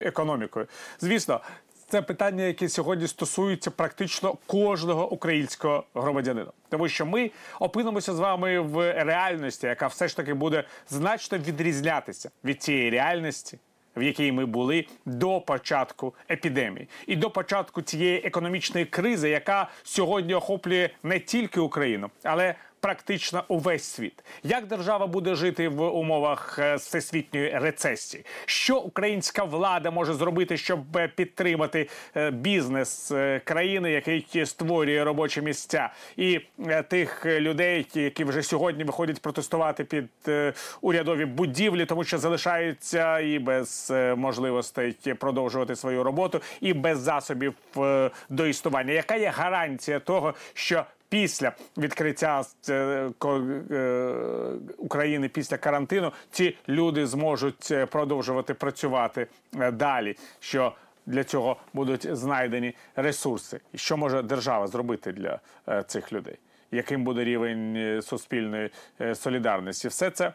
економікою. Звісно, це питання, яке сьогодні стосується практично кожного українського громадянина, тому що ми опинимося з вами в реальності, яка все ж таки буде значно відрізнятися від цієї реальності. В якій ми були до початку епідемії, і до початку цієї економічної кризи, яка сьогодні охоплює не тільки Україну, але практично увесь світ. Як держава буде жити в умовах е, всесвітньої рецесії? Що українська влада може зробити, щоб е, підтримати е, бізнес країни, який створює робочі місця, і тих людей, які вже сьогодні виходять протестувати під урядові будівлі, тому що залишаються і без можливостей продовжувати свою роботу, і без засобів до існування? Яка є гарантія того, що після відкриття е, е, України після карантину ці люди зможуть е, продовжувати працювати далі. Що для цього будуть знайдені ресурси, що може держава зробити для цих людей? Яким буде рівень суспільної солідарності? Все це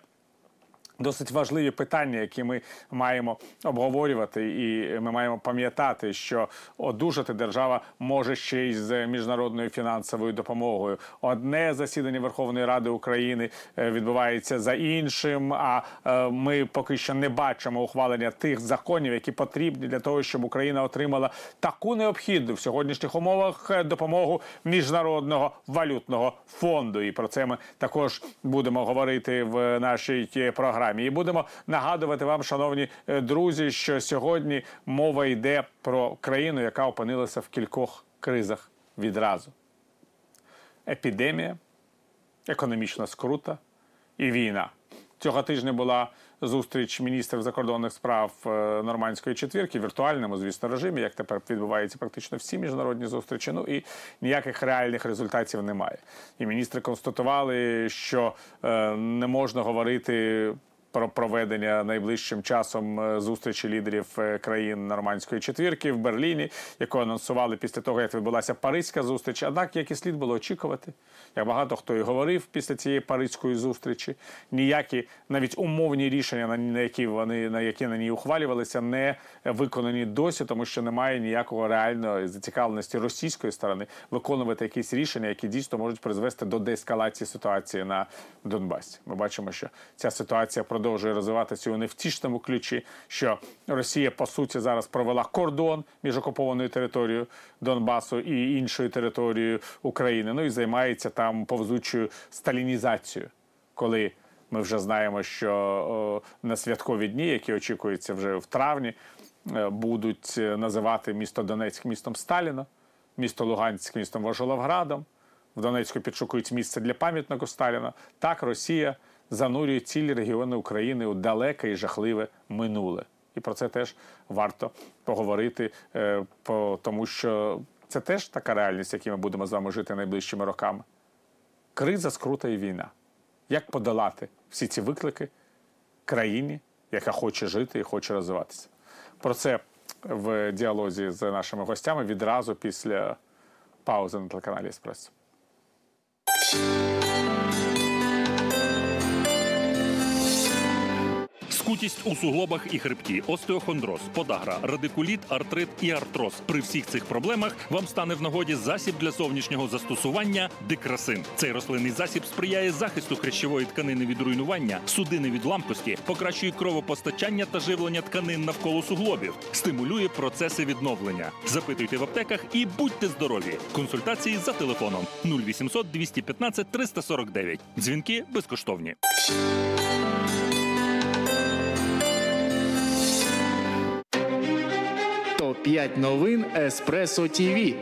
досить важливі питання, які ми маємо обговорювати, і ми маємо пам'ятати, що одужати держава може ще й з міжнародною фінансовою допомогою. Одне засідання Верховної Ради України е, відбувається за іншим. А е, ми поки що не бачимо ухвалення тих законів, які потрібні для того, щоб Україна отримала таку необхідну в сьогоднішніх умовах е, допомогу міжнародного валютного фонду. І про це ми також будемо говорити в нашій програмі програмі. І будемо нагадувати вам, шановні е, друзі, що сьогодні мова йде про країну, яка опинилася в кількох кризах відразу: епідемія, економічна скрута і війна. Цього тижня була зустріч міністрів закордонних справ е, нормандської четвірки віртуальному, звісно, режимі, як тепер відбуваються практично всі міжнародні зустрічі. Ну і ніяких реальних результатів немає. І міністри констатували, що е, не можна говорити про проведення найближчим часом е, зустрічі лідерів е, країн нормандської четвірки в Берліні, яку анонсували після того, як відбулася Паризька зустріч. Однак, як і слід було очікувати, як багато хто і говорив після цієї паризької зустрічі, ніякі навіть умовні рішення, на які вони на які на ній ухвалювалися, не виконані досі, тому що немає ніякого реальної зацікавленості російської сторони виконувати якісь рішення, які дійсно можуть призвести до деескалації ситуації на Донбасі. Ми бачимо, що ця ситуація продовжує розвиватися у невтішному ключі, що Росія по суті зараз провела кордон між окупованою територією Донбасу і іншою територією України. Ну і займається там повзучою сталінізацією, коли ми вже знаємо, що о, на святкові дні, які очікуються вже в травні, е, будуть називати місто Донецьк містом Сталіна, місто Луганськ містом Вожоловградом. В Донецьку підшукують місце для пам'ятника Сталіна. Так Росія занурює цілі регіони України у далеке і жахливе минуле. І про це теж варто поговорити, е, тому що це теж така реальність, яку ми будемо з вами жити найближчими роками. Криза, скрута і війна. Як подолати всі ці виклики країні, яка хоче жити і хоче розвиватися? Про це в діалозі з нашими гостями відразу після паузи на телеканалі Еспресо. Скутість у суглобах і хребті, остеохондроз, подагра, радикуліт, артрит і артроз. При всіх цих проблемах вам стане в нагоді засіб для зовнішнього застосування дикрасин. Цей рослинний засіб сприяє захисту хрящової тканини від руйнування, судини від ламкості, покращує кровопостачання та живлення тканин навколо суглобів, стимулює процеси відновлення. Запитуйте в аптеках і будьте здорові. Консультації за телефоном 0800 215 349. Дзвінки безкоштовні. Топ-5 новин Еспресо ТІВІ.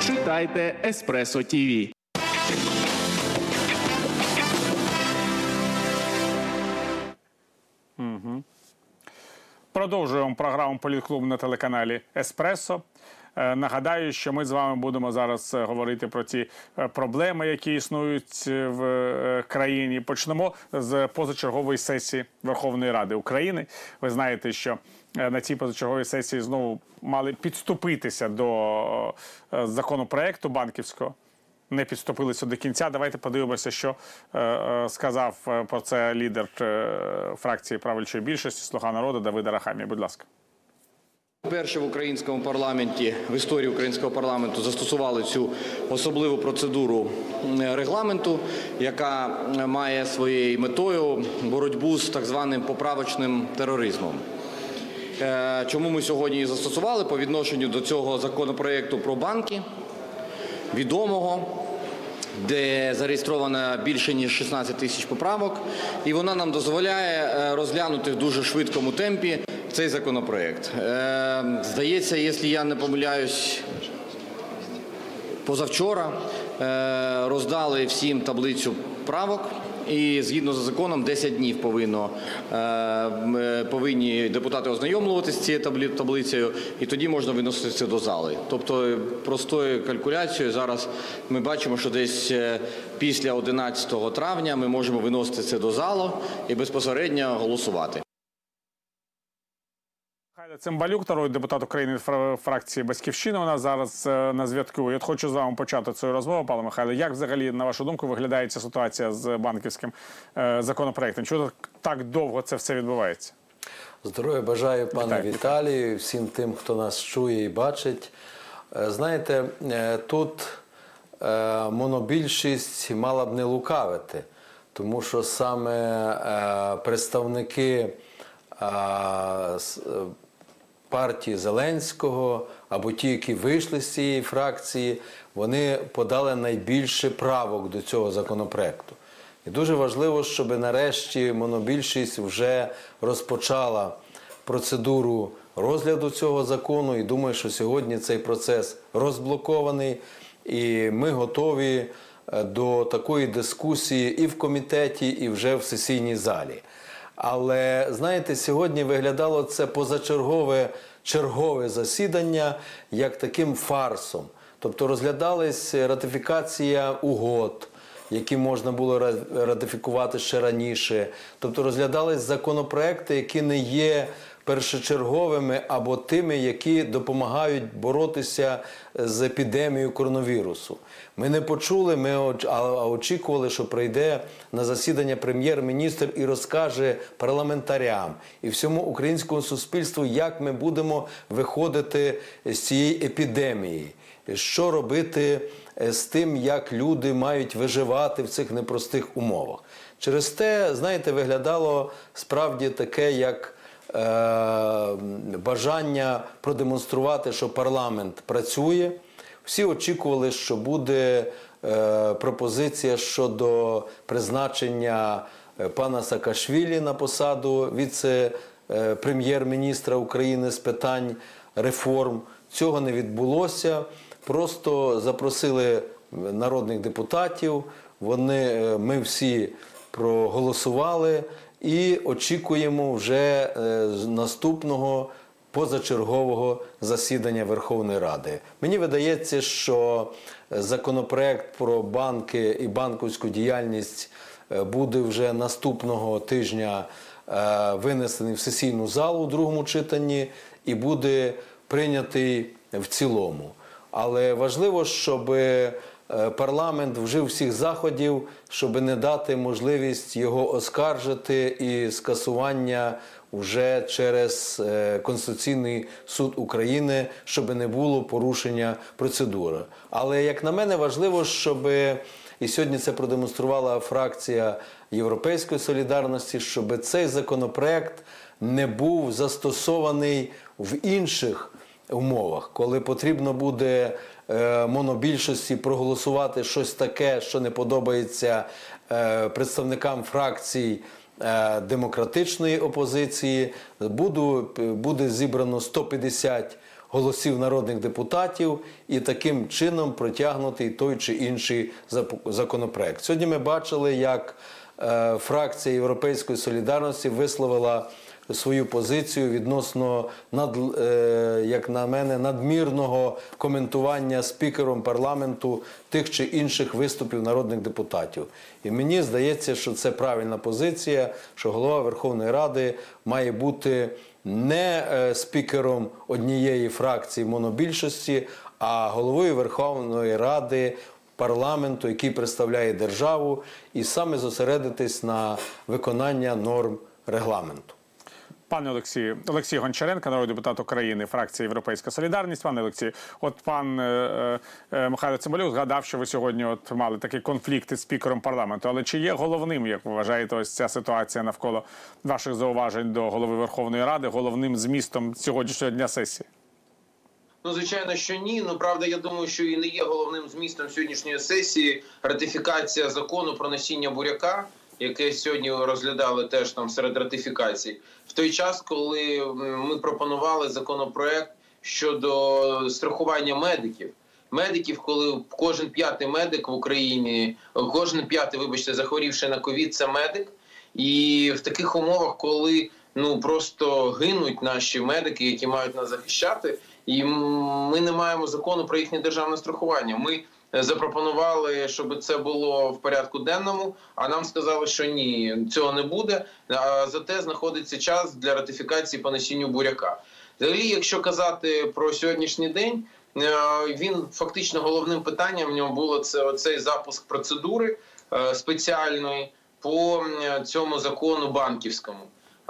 Читайте Еспресо ТІВІ. Продовжуємо програму Політклуб на телеканалі Еспресо. Е, Нагадаю, що ми з вами будемо зараз е, говорити про ті е, проблеми, які існують в країні. Почнемо з позачергової сесії Верховної Ради України. Ви знаєте, що на цій позачерговій сесії знову мали підступитися до законопроекту банківського. Не підступилися до кінця. Давайте подивимося, що е, е, сказав е, про це лідер фракції правлячої більшості Слуга народу Давид Арахамій. Будь ласка. Перше в українському парламенті в історії українського парламенту застосували цю особливу процедуру регламенту, яка має своєю метою боротьбу з так званим поправочним тероризмом. Чому ми сьогодні її застосували по відношенню до цього законопроекту про банки, відомого, де зареєстровано більше ніж 16 тисяч поправок, і вона нам дозволяє е, розглянути в дуже швидкому темпі цей законопроект. Е, Здається, якщо я не помиляюсь, позавчора е, роздали всім таблицю правок. І згідно з законом 10 днів повинно, е, е, повинні депутати ознайомлюватися з цією таблицею, і тоді можна виносити це до зали. Тобто е, простою калькуляцією зараз ми бачимо, що десь після 11 травня ми можемо виносити це до залу і безпосередньо голосувати. Цимбалюк, народний депутат України фракції Батьківщина. У нас зараз е, на зв'язку. От хочу з вами почати цю розмову, пане Михайло. Як взагалі, на вашу думку, виглядає ця ситуація з банківським е, законопроектом? Чому так, довго це все відбувається? Здоров'я бажаю пане. Віталію, всім тим, хто нас чує і бачить. Е, Знаєте, тут монобільшість мала б не лукавити, тому що саме представники партії Зеленського або ті, які вийшли з цієї фракції, вони подали найбільше правок до цього законопроекту. І дуже важливо, щоб нарешті монобільшість вже розпочала процедуру розгляду цього закону. І думаю, що сьогодні цей процес розблокований, і ми готові е, до такої дискусії і в комітеті, і вже в сесійній залі. Але знаєте, сьогодні виглядало це позачергове чергове засідання як таким фарсом. Тобто розглядалась ратифікація угод, які можна було ратифікувати ще раніше. Тобто розглядались законопроекти, які не є першочерговими або тими, які допомагають боротися з епідемією коронавірусу. Ми не почули, ми очікували, що прийде на засідання прем'єр-міністр і розкаже парламентарям і всьому українському суспільству, як ми будемо виходити з цієї епідемії, що робити е, з тим, як люди мають виживати в цих непростих умовах. Через те, знаєте, виглядало справді таке, як бажання продемонструвати, що парламент працює. Всі очікували, що буде е, пропозиція щодо призначення е, пана Саакашвілі на посаду віце-прем'єр-міністра України з питань реформ. Цього не відбулося. Просто запросили народних депутатів. Вони, е, ми всі проголосували і очікуємо вже е, наступного позачергового засідання Верховної Ради. Мені видається, що е, законопроект про банки і банківську діяльність е, буде вже наступного тижня винесений в сесійну залу у другому читанні і буде прийнятий в цілому. Але важливо, щоб парламент вжив всіх заходів, щоб не дати можливість його оскаржити і скасування вже через е, Конституційний суд України, щоб не було порушення процедури. Але як на мене, важливо, щоб і сьогодні це продемонструвала фракція Європейської солідарності, щоб цей законопроект не був застосований в інших умовах, коли потрібно буде е, монобільшості проголосувати щось таке, що не подобається е, представникам фракцій е, демократичної опозиції, буду, буде зібрано 150 голосів народних депутатів і таким чином протягнутий той чи інший законопроект. Сьогодні ми бачили, як е, фракція Європейської солідарності висловила свою позицію відносно над, е, як на мене, надмірного коментування спікером парламенту тих чи інших виступів народних депутатів. І мені здається, що це правильна позиція, що голова Верховної Ради має бути не е, спікером однієї фракції монобільшості, а головою Верховної Ради парламенту, який представляє державу, і саме зосередитись на виконання норм регламенту. Пане Олексію, Олексій Гончаренко, народний депутат України, фракція Європейська Солідарність. Пане Олексію, от пан е, е, Михайло Цимбалюк згадав, що ви сьогодні от мали такий конфлікт із спікером парламенту. Але чи є головним, як ви вважаєте, ось ця ситуація навколо ваших зауважень до голови Верховної Ради, головним змістом сьогоднішнього дня сесії? Ну, звичайно, що ні. Ну правда, я думаю, що і не є головним змістом сьогоднішньої сесії ратифікація закону про насіння буряка, яке сьогодні розглядали теж там серед ратифікацій, в той час, коли ми пропонували законопроект щодо страхування медиків. Медиків, коли кожен п'ятий медик в Україні, кожен п'ятий, вибачте, захворівши на ковід, це медик. І в таких умовах, коли ну просто гинуть наші медики, які мають нас захищати, і ми не маємо закону про їхнє державне страхування. Ми запропонували, щоб це було в порядку денному. А нам сказали, що ні, цього не буде. Зате знаходиться час для ратифікації по насінню буряка. Взагалі, якщо казати про сьогоднішній день, е, він фактично головним питанням в ньому було це оцей запуск процедури е, спеціальної по цьому закону банківському.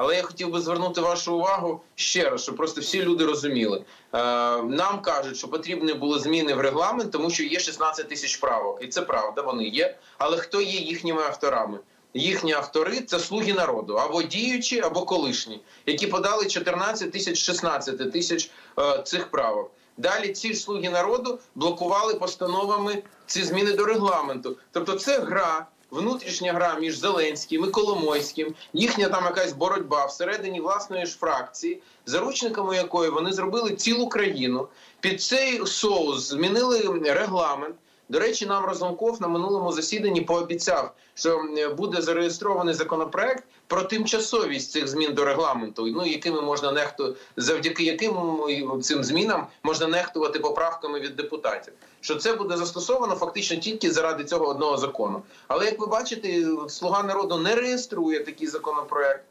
Але я хотів би звернути вашу увагу ще раз, щоб просто всі люди розуміли. Е, нам кажуть, що потрібні були зміни в регламент, тому що є 16 тисяч правок, і це правда, вони є. Але хто є їхніми авторами? Їхні автори це слуги народу, або діючі, або колишні, які подали 14 тисяч 16 тисяч е, цих правок. Далі ці ж слуги народу блокували постановами ці зміни до регламенту. Тобто, це гра, внутрішня гра між Зеленським і Коломойським, їхня там якась боротьба всередині власної ж фракції, заручниками якої вони зробили цілу країну. Під цей соус змінили регламент. До речі, нам Разумков на минулому засіданні пообіцяв, що буде зареєстрований законопроект про тимчасовість цих змін до регламенту, ну якими можна нехту, завдяки яким цим змінам можна нехтувати поправками від депутатів. Що це буде застосовано фактично тільки заради цього одного закону. Але як ви бачите, слуга народу не реєструє такий законопроект.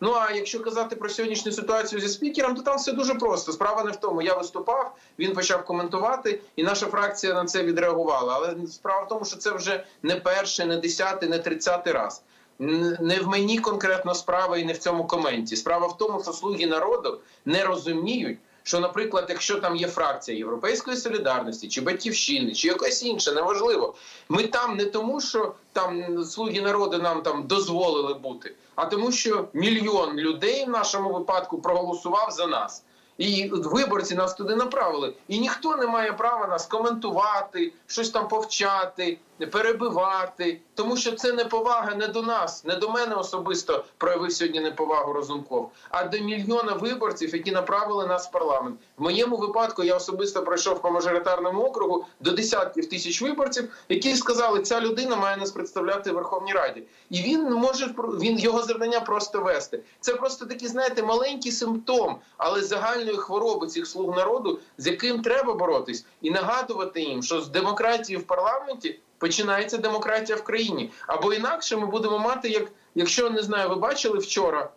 Ну а якщо казати про сьогоднішню ситуацію зі спікером, то там все дуже просто. Справа не в тому. Я виступав, він почав коментувати, і наша фракція на це відреагувала. Але справа в тому, що це вже не перший, не десятий, не тридцятий раз. Не в мені конкретно справа і не в цьому коменті. Справа в тому, що слуги народу не розуміють. Що, наприклад, якщо там є фракція Європейської солідарності чи батьківщини, чи якась інша, неважливо. Ми там не тому, що там слуги народу нам там дозволили бути, а тому, що мільйон людей в нашому випадку проголосував за нас. І виборці нас туди направили. І ніхто не має права нас коментувати, щось там повчати, перебивати, тому що це неповага не до нас, не до мене особисто проявив сьогодні неповагу Розумков, а до мільйона виборців, які направили нас в парламент. В моєму випадку я особисто пройшов по мажоритарному округу до десятків тисяч виборців, які сказали, ця людина має нас представляти в Верховній Раді, і він може він його завдання просто вести. Це просто такий, знаєте, маленький симптом, але загальної хвороби цих слуг народу, з яким треба боротись, і нагадувати їм, що з демократії в парламенті починається демократія в країні. Або інакше ми будемо мати, як якщо не знаю, ви бачили вчора.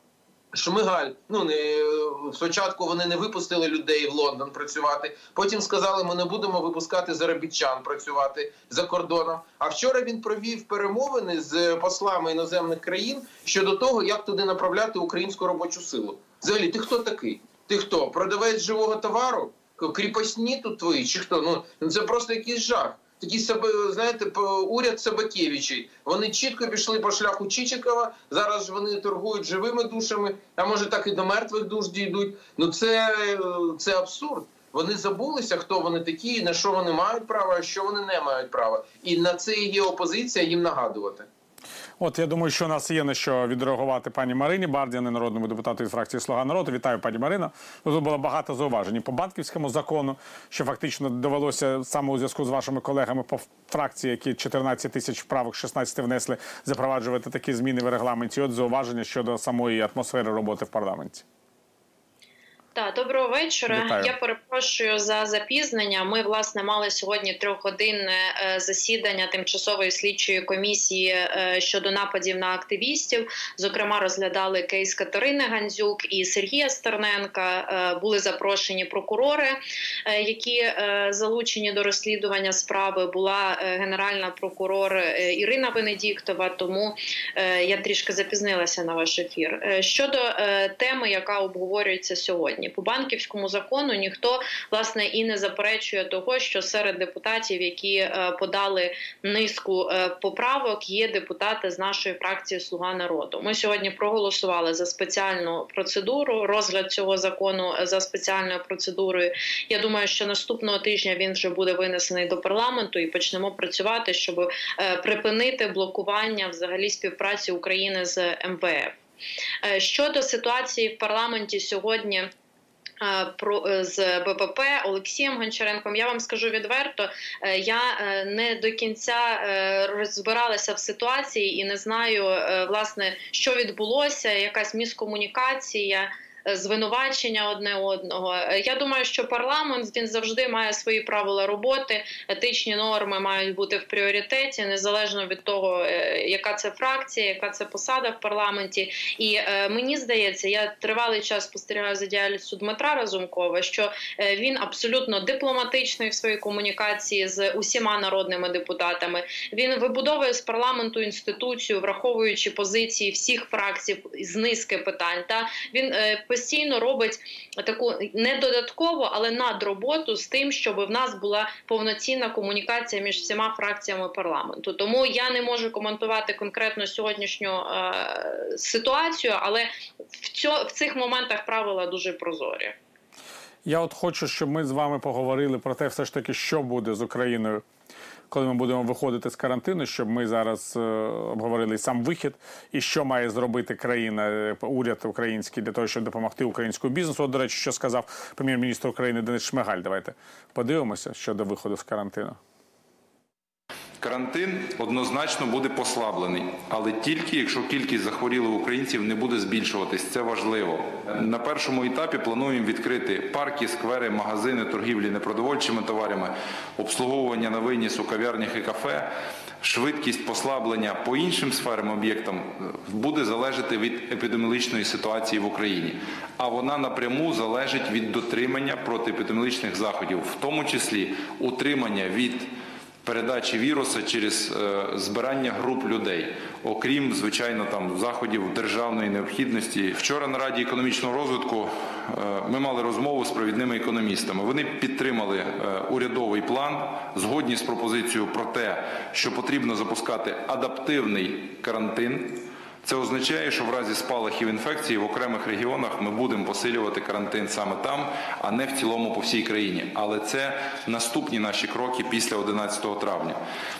Шмигаль, ну не спочатку вони не випустили людей в Лондон працювати. Потім сказали, ми не будемо випускати заробітчан працювати за кордоном. А вчора він провів перемовини з послами іноземних країн щодо того, як туди направляти українську робочу силу. Взагалі, ти хто такий? Ти хто? Продавець живого товару? Кріпосні тут твої? Чи хто? Ну це просто якийсь жах. Такі знаєте, уряд Собакевичей. Вони чітко пішли по шляху Чичикова. Зараз вони торгують живими душами, а може так і до мертвих душ дійдуть. Ну це, це абсурд. Вони забулися, хто вони такі, на що вони мають право, а що вони не мають права. І на це є опозиція їм нагадувати. От я думаю, що у нас є на що відреагувати пані Марині Бардіни, народному депутату від фракції Слуга народу. Вітаю, пані Марина. Ну, Тут було багато зауважень по банківському закону, що фактично довелося саме у зв'язку з вашими колегами по фракції, які 14 тисяч правок 16 внесли, запроваджувати такі зміни в регламенті. От зауваження щодо самої атмосфери роботи в парламенті. Так, доброго вечора. Вітаю. Я перепрошую за запізнення. Ми власне мали сьогодні трьохгодинне е, засідання тимчасової слідчої комісії е, щодо нападів на активістів. Зокрема, розглядали кейс Катерини Гандзюк і Сергія Стерненка. Е, Були запрошені прокурори, які залучені до розслідування справи. Була генеральна прокурор Ірина Венедіктова. Тому я трішки запізнилася на ваш ефір. Щодо теми, яка обговорюється сьогодні, по банківському закону ніхто власне і не заперечує того, що серед депутатів, які е, подали низку е, поправок, є депутати з нашої фракції Слуга народу. Ми сьогодні проголосували за спеціальну процедуру. Розгляд цього закону за спеціальною процедурою. Я думаю, що наступного тижня він вже буде винесений до парламенту і почнемо працювати, щоб е, припинити блокування взагалі співпраці України з МВФ. Е, Щодо ситуації в парламенті сьогодні. Е, Про е, з БПП Олексієм Гончаренком я вам скажу відверто. е, Я не до кінця розбиралася в ситуації і не знаю власне, що відбулося. Якась міскомунікація. Е, Звинувачення одне одного. Е, Я думаю, що парламент він завжди має свої правила роботи. Етичні норми мають бути в пріоритеті, незалежно від того, е, яка це фракція, яка це посада в парламенті. І мені здається, я тривалий час спостерігаю за діяльністю Дмитра Разумкова, що він абсолютно дипломатичний в своїй комунікації з усіма народними депутатами. Він вибудовує з парламенту інституцію, враховуючи позиції всіх фракцій з низки питань. Та він е, постійно робить таку не додаткову, але надроботу з тим, щоб в нас була повноцінна комунікація між всіма фракціями парламенту. Тому я не можу коментувати конкретно сьогоднішню е, ситуацію, але в, цьо, в цих моментах правила дуже прозорі. Я от хочу, щоб ми з вами поговорили про те, все ж таки, що буде з Україною, коли ми будемо виходити з карантину, щоб ми зараз е, обговорили сам вихід і що має зробити країна, е, уряд український для того, щоб допомогти українському бізнесу. От, до речі, що сказав прем'єр-міністр України Денис Шмигаль. Давайте подивимося щодо виходу з карантину. Карантин однозначно буде послаблений, але тільки якщо кількість захворілих українців не буде збільшуватись. Це важливо. На першому етапі плануємо відкрити парки, сквери, магазини, торгівлі непродовольчими товарами, обслуговування на виніс у кав'ярнях і кафе. Швидкість послаблення по іншим сферам об'єктам е, буде залежати від епідеміологічної ситуації в Україні, а вона напряму залежить від дотримання протиепідеміологічних заходів, в тому числі утримання від передачі віруса через е, збирання груп людей, окрім звичайно там заходів державної необхідності. Вчора на раді економічного розвитку е, ми мали розмову з провідними економістами. Вони підтримали е, урядовий план, згодні з пропозицією про те, що потрібно запускати адаптивний карантин. Це означає, що в разі спалахів інфекції в окремих регіонах ми будемо посилювати карантин саме там, а не в цілому по всій країні. Але це наступні наші кроки після 11 травня.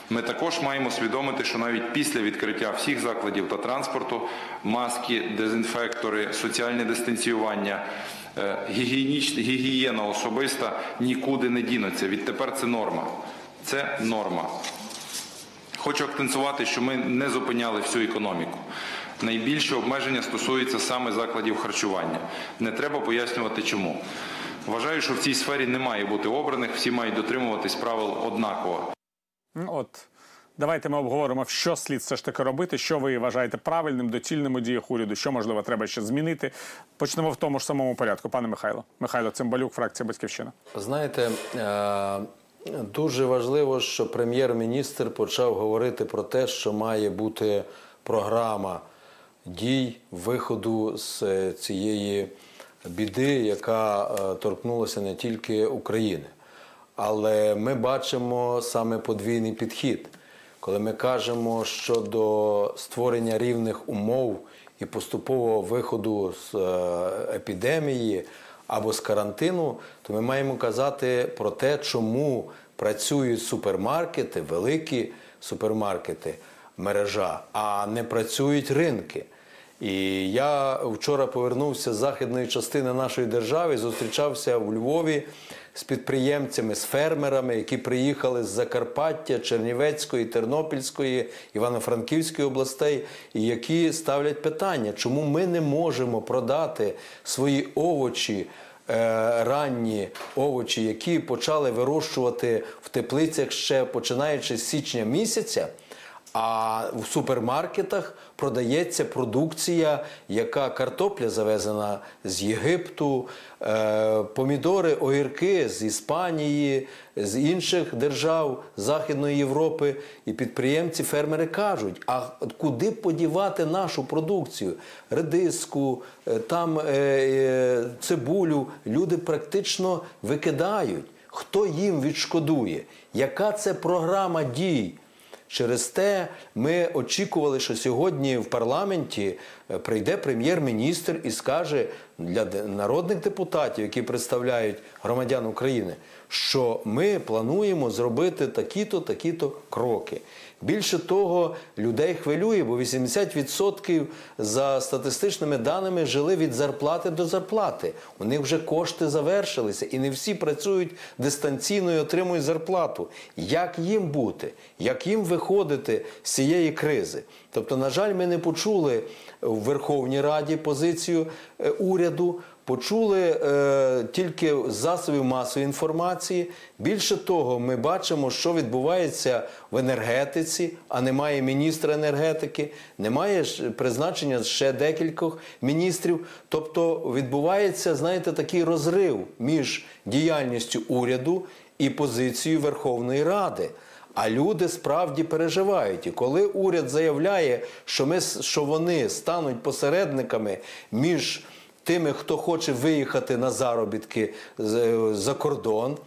Ми також маємо свідомити, що навіть після відкриття всіх закладів та транспорту маски, дезінфектори, соціальне дистанціювання. е, гігієна особиста нікуди не дінуться. Відтепер це норма. Це норма. Хочу акцентувати, що ми не зупиняли всю економіку. Найбільше обмеження стосується саме закладів харчування. Не треба пояснювати чому. Вважаю, що в цій сфері не має бути обраних, всі мають дотримуватись правил однаково. Ну, От давайте ми обговоримо, що слід все ж таки робити, що ви вважаєте правильним, доцільним у діях уряду, що можливо треба ще змінити. Почнемо в тому ж самому порядку. Пане Михайло, Михайло Цимбалюк, фракція Батьківщина. Знаєте, е, дуже важливо, що прем'єр-міністр почав говорити про те, що має бути програма дій виходу з е, цієї біди, яка е, торкнулася не тільки України. Але ми бачимо саме подвійний підхід. Коли ми кажемо щодо створення рівних умов і поступового виходу з е, епідемії або з карантину, то ми маємо казати про те, чому працюють супермаркети, великі супермаркети, мережа, а не працюють ринки. І я вчора повернувся з західної частини нашої держави, зустрічався у Львові з підприємцями, з фермерами, які приїхали з Закарпаття, Чернівецької, Тернопільської, Івано-Франківської областей, і які ставлять питання, чому ми не можемо продати свої овочі. е, Ранні овочі, які почали вирощувати в теплицях ще починаючи з січня місяця, а в супермаркетах продається продукція, яка картопля завезена з Єгипту, е, помідори, огірки з Іспанії, з інших держав Західної Європи. І підприємці, фермери кажуть: а куди подівати нашу продукцію? Редиску, е, там е, цибулю люди практично викидають. Хто їм відшкодує? Яка це програма дій? Через те ми очікували, що сьогодні в парламенті е, прийде прем'єр-міністр і скаже для народних депутатів, які представляють громадян України, що ми плануємо зробити такі-то, такі-то кроки. Більше того, людей хвилює, бо 80% за статистичними даними жили від зарплати до зарплати. У них вже кошти завершилися, і не всі працюють дистанційно і отримують зарплату. Як їм бути? Як їм виходити з цієї кризи? Тобто, на жаль, ми не почули в Верховній Раді позицію е, уряду. Почули е, тільки засобів масової інформації. Більше того, ми бачимо, що відбувається в енергетиці, а немає міністра енергетики, немає призначення ще декількох міністрів. Тобто відбувається, знаєте, такий розрив між діяльністю уряду і позицією Верховної Ради. А люди справді переживають. І коли уряд заявляє, що ми що вони стануть посередниками між тими, хто хоче виїхати на заробітки з- за кордон,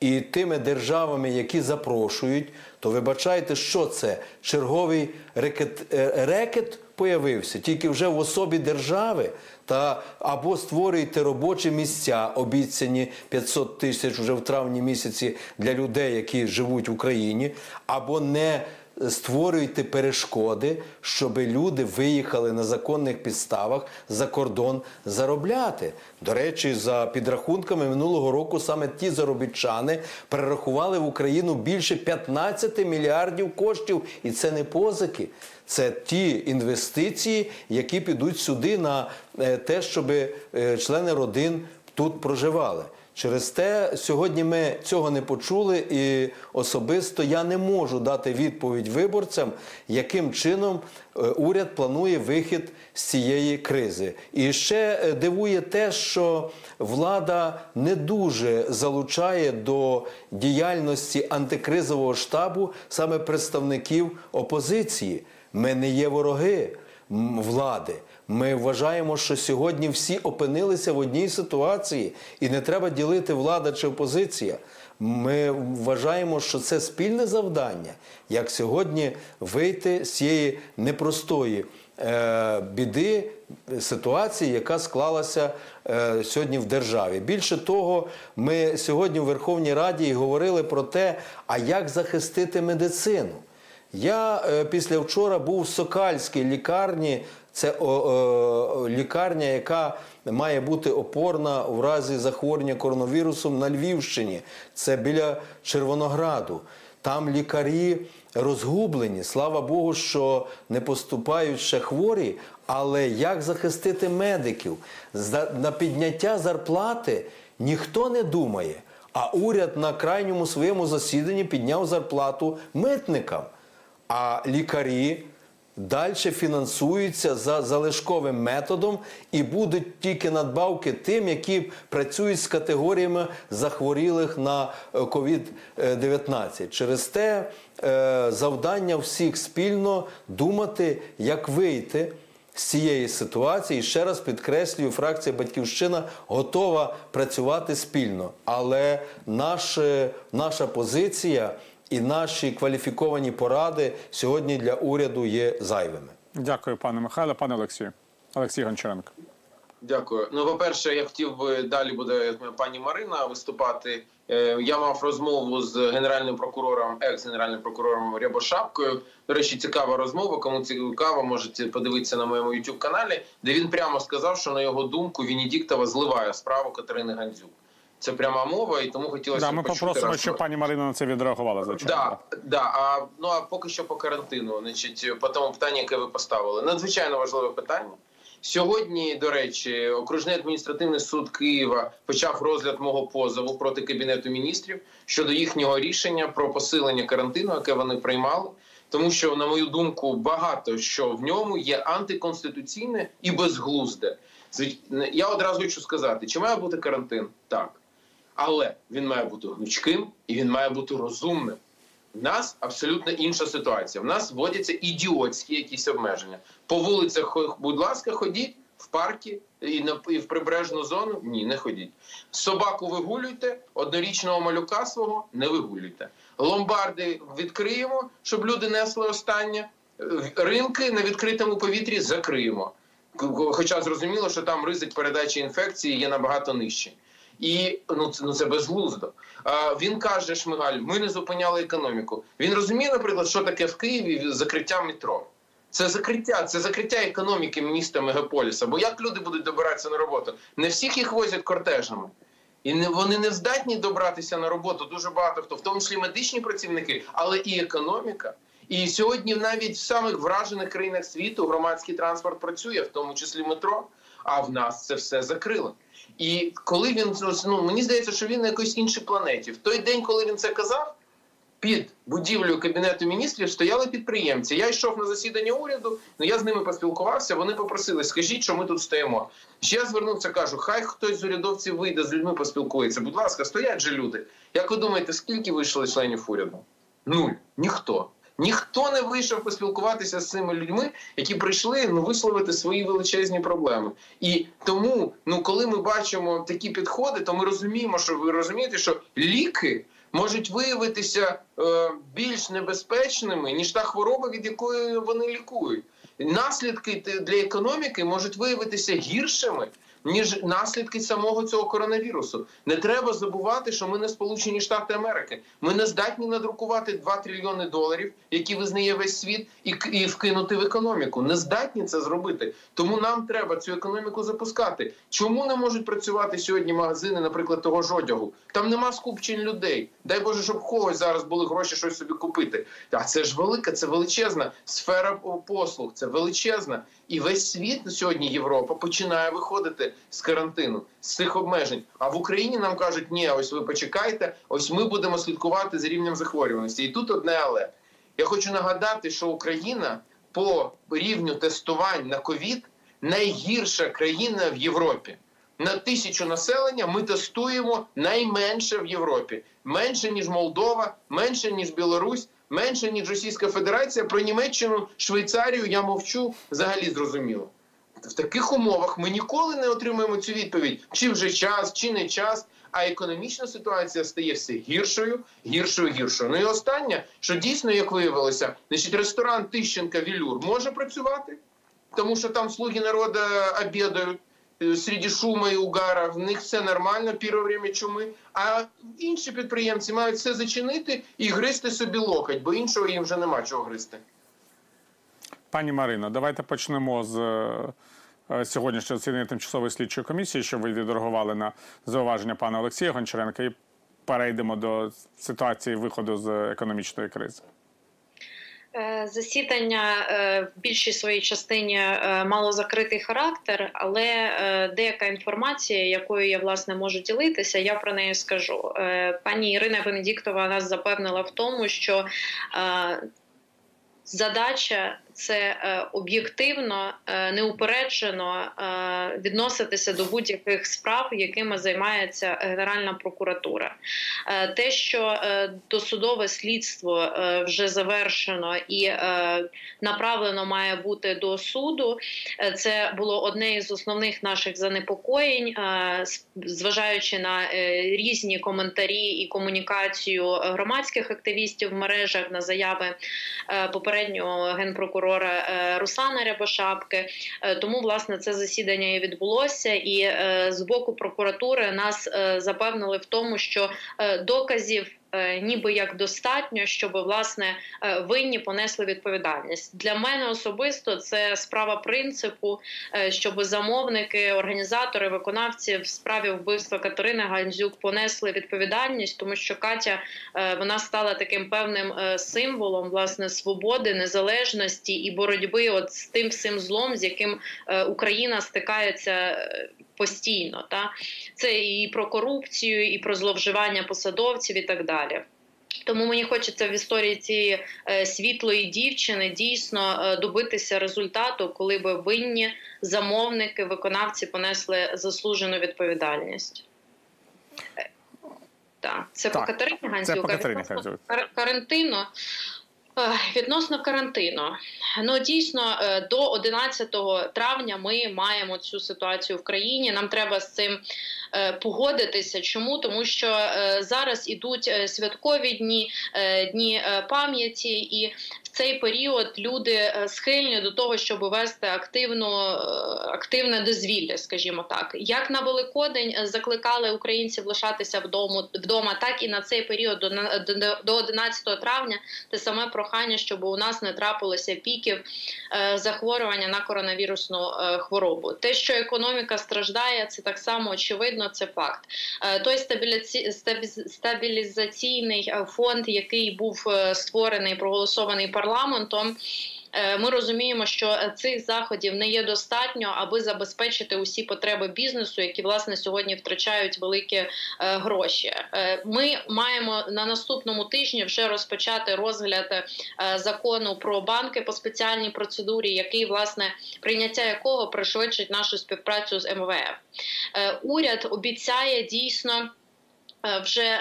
і тими державами, які запрошують, то вибачайте, що це? Черговий рекет, е, рекет появився тільки вже в особі держави. Та або створюєте робочі місця, обіцяні 500 тисяч вже в травні місяці для людей, які живуть в Україні, або не створюйте перешкоди, щоб люди виїхали на законних підставах за кордон заробляти. До речі, за підрахунками минулого року саме ті заробітчани перерахували в Україну більше 15 мільярдів коштів, і це не позики. Це ті інвестиції, які підуть сюди на е, те, щоб е, члени родин тут проживали. Через те сьогодні ми цього не почули, і особисто я не можу дати відповідь виборцям, яким чином е, уряд планує вихід з цієї кризи. І ще е, дивує те, що влада не дуже залучає до діяльності антикризового штабу саме представників опозиції. Ми не є вороги влади. Ми вважаємо, що сьогодні всі опинилися в одній ситуації, і не треба ділити влада чи опозиція. Ми вважаємо, що це спільне завдання, як сьогодні вийти з цієї непростої е, біди, ситуації, яка склалася е, сьогодні в державі. Більше того, ми сьогодні в Верховній Раді говорили про те, а як захистити медицину. Я е, після вчора був в Сокальській лікарні. Це о, о, лікарня, яка має бути опорна в разі захворювання коронавірусом на Львівщині. Це біля Червонограду. Там лікарі розгублені. Слава Богу, що не поступають ще хворі. Але як захистити медиків? На підняття зарплати ніхто не думає. А уряд на крайньому своєму засіданні підняв зарплату митникам. А лікарі далі фінансуються за залишковим методом і будуть тільки надбавки тим, які працюють з категоріями захворілих на е, COVID-19. Через те е, завдання всіх спільно думати, як вийти. З цієї ситуації ще раз підкреслюю, фракція Батьківщина готова працювати спільно, але наше, наша позиція і наші кваліфіковані поради сьогодні для уряду є зайвими. Дякую, пане Михайло, пане Олексію. Олексій Гончаренко. Дякую. Ну, по-перше, я хотів би далі буде пані Марина виступати. Е, Я мав розмову з генеральним прокурором, екс-генеральним прокурором Рябошапкою. До речі, цікава розмова. Кому цікаво, можете подивитися на моєму youtube каналі, де він прямо сказав, що на його думку Венедіктова зливає справу Катерини Гандзюк. Це пряма мова, і тому хотілося Да, ми почути попросимо, раз- щоб пані Марина на це відреагувала. Звичайно. Да, да. А ну а поки що по карантину, значить, по тому питанню, яке ви поставили. Надзвичайно важливе питання. Сьогодні, до речі, окружний адміністративний суд Києва почав розгляд мого позову проти кабінету міністрів щодо їхнього рішення про посилення карантину, яке вони приймали. Тому що, на мою думку, багато що в ньому є антиконституційне і безглузде. Я одразу хочу сказати, чи має бути карантин? Так. Але він має бути гнучким і він має бути розумним. У нас абсолютно інша ситуація. В нас вводяться ідіотські якісь обмеження. По вулицях, будь ласка, ходіть в парки і на і в прибережну зону. Ні, не ходіть. Собаку вигулюйте, однорічного малюка свого не вигулюйте. Ломбарди відкриємо, щоб люди несли останнє. Ринки на відкритому повітрі закриємо. Хоча зрозуміло, що там ризик передачі інфекції є набагато нижчий. І ну це ну це безглуздо. А, він каже, Шмигаль, ми не зупиняли економіку. Він розуміє, наприклад, що таке в Києві закриття метро. Це закриття, це закриття економіки міста мегаполіса. Бо як люди будуть добиратися на роботу? Не всіх їх возять кортежами. І не вони не здатні добратися на роботу. Дуже багато хто, в тому числі медичні працівники, але і економіка. І сьогодні навіть в самих вражених країнах світу громадський транспорт працює, в тому числі метро. А в нас це все закрило. І коли він ну мені здається, що він на якоїсь іншій планеті. В той день, коли він це казав, під будівлею кабінету міністрів стояли підприємці. Я йшов на засідання уряду, ну я з ними поспілкувався. Вони попросили, скажіть, що ми тут стоїмо. Ще я звернувся, кажу, хай хтось з урядовців вийде з людьми, поспілкується. Будь ласка, стоять же люди. Як ви думаєте, скільки вийшло членів уряду? Нуль. Ніхто. Ніхто не вийшов поспілкуватися з цими людьми, які прийшли ну висловити свої величезні проблеми. І тому, ну коли ми бачимо такі підходи, то ми розуміємо, що ви розумієте, що ліки можуть виявитися е, більш небезпечними ніж та хвороба, від якої вони лікують. Наслідки для економіки можуть виявитися гіршими. Ніж наслідки самого цього коронавірусу, не треба забувати, що ми не Сполучені Штати Америки. Ми не здатні надрукувати 2 трильйони доларів, які визнає весь світ, і, і вкинути в економіку. Не здатні це зробити. Тому нам треба цю економіку запускати. Чому не можуть працювати сьогодні магазини, наприклад, того ж одягу? Там нема скупчень людей. Дай Боже, щоб когось зараз були гроші щось собі купити. А це ж велика, це величезна сфера послуг, це величезна. І весь світ сьогодні Європа починає виходити з карантину, з цих обмежень. А в Україні нам кажуть, ні, ось ви почекайте, ось ми будемо слідкувати за рівнем захворюваності. І тут одне але я хочу нагадати, що Україна по рівню тестувань на ковід найгірша країна в Європі. На тисячу населення ми тестуємо найменше в Європі. Менше ніж Молдова, менше ніж Білорусь, менше ніж Російська Федерація. Про Німеччину, Швейцарію я мовчу взагалі зрозуміло. В таких умовах ми ніколи не отримаємо цю відповідь, чи вже час, чи не час. А економічна ситуація стає все гіршою, гіршою, гіршою. Ну і останнє, що дійсно, як виявилося, значить, ресторан Тищенка Вілюр може працювати, тому що там слуги народу обідають е, серед шуму і угара, в них все нормально, время чуми. А інші підприємці мають все зачинити і гризти собі локоть, бо іншого їм вже нема чого гризти. Пані Марино, давайте почнемо з е, сьогоднішнього засідання тимчасової слідчої комісії, що ви відреагували на зауваження пана Олексія Гончаренка, і перейдемо до ситуації виходу з економічної кризи. Е, Засідання е, в більшій своїй частині е, мало закритий характер, але деяка інформація, якою я власне можу ділитися, я про неї скажу. Пані Ірина Венедіктова нас запевнила в тому, що задача це е, об'єктивно, е, неупереджено е, відноситися до будь-яких справ, якими займається Генеральна прокуратура. Те, що досудове слідство вже завершено і направлено має бути до суду, це було одне із основних наших занепокоєнь, зважаючи на різні коментарі і комунікацію громадських активістів в мережах на заяви попереднього генпрокурора прокурора е, Руслана Рябошапки. Е, Тому власне це засідання і відбулося, і е, з боку прокуратури нас запевнили в тому, що доказів. Е, Ніби як достатньо, щоб власне е, винні понесли відповідальність для мене особисто. Це справа принципу, е, щоб замовники, організатори, виконавці в справі вбивства Катерини Гандзюк понесли відповідальність, тому що Катя вона стала таким певним символом власне свободи, незалежності і боротьби от з тим всім злом, з яким Україна стикається. Постійно та це і про корупцію, і про зловживання посадовців, і так далі. Тому мені хочеться в історії цієї е, світлої дівчини дійсно е, добитися результату, коли би винні замовники, виконавці понесли заслужену відповідальність. Е, Так, це Так, по Катерині це Гандзюк. по Катерині відносно карантину. Е, Відносно карантину, ну дійсно е, до 11 травня ми маємо цю ситуацію в країні. Нам треба з цим е, погодитися. Чому тому, що зараз ідуть святкові дні, дні пам'яті, і цей період люди е, схильні до того, щоб вести активну е, активне дозвілля, скажімо так, як на Великодень е, закликали українців лишатися вдома, вдома, так і на цей період до, на- до- до 11 травня те саме прохання, щоб у нас не трапилося піків захворювання на коронавірусну хворобу. Те, що економіка страждає, це так само очевидно, це факт. Той стабілізаційний фонд, який був створений, проголосований парламентом. Е, Ми розуміємо, що цих заходів не є достатньо, аби забезпечити усі потреби бізнесу, які власне сьогодні втрачають великі е, гроші. Е, Ми маємо на наступному тижні вже розпочати розгляд закону про банки по спеціальній процедурі, який власне прийняття якого пришвидшить нашу співпрацю з МВФ. Уряд обіцяє дійсно вже.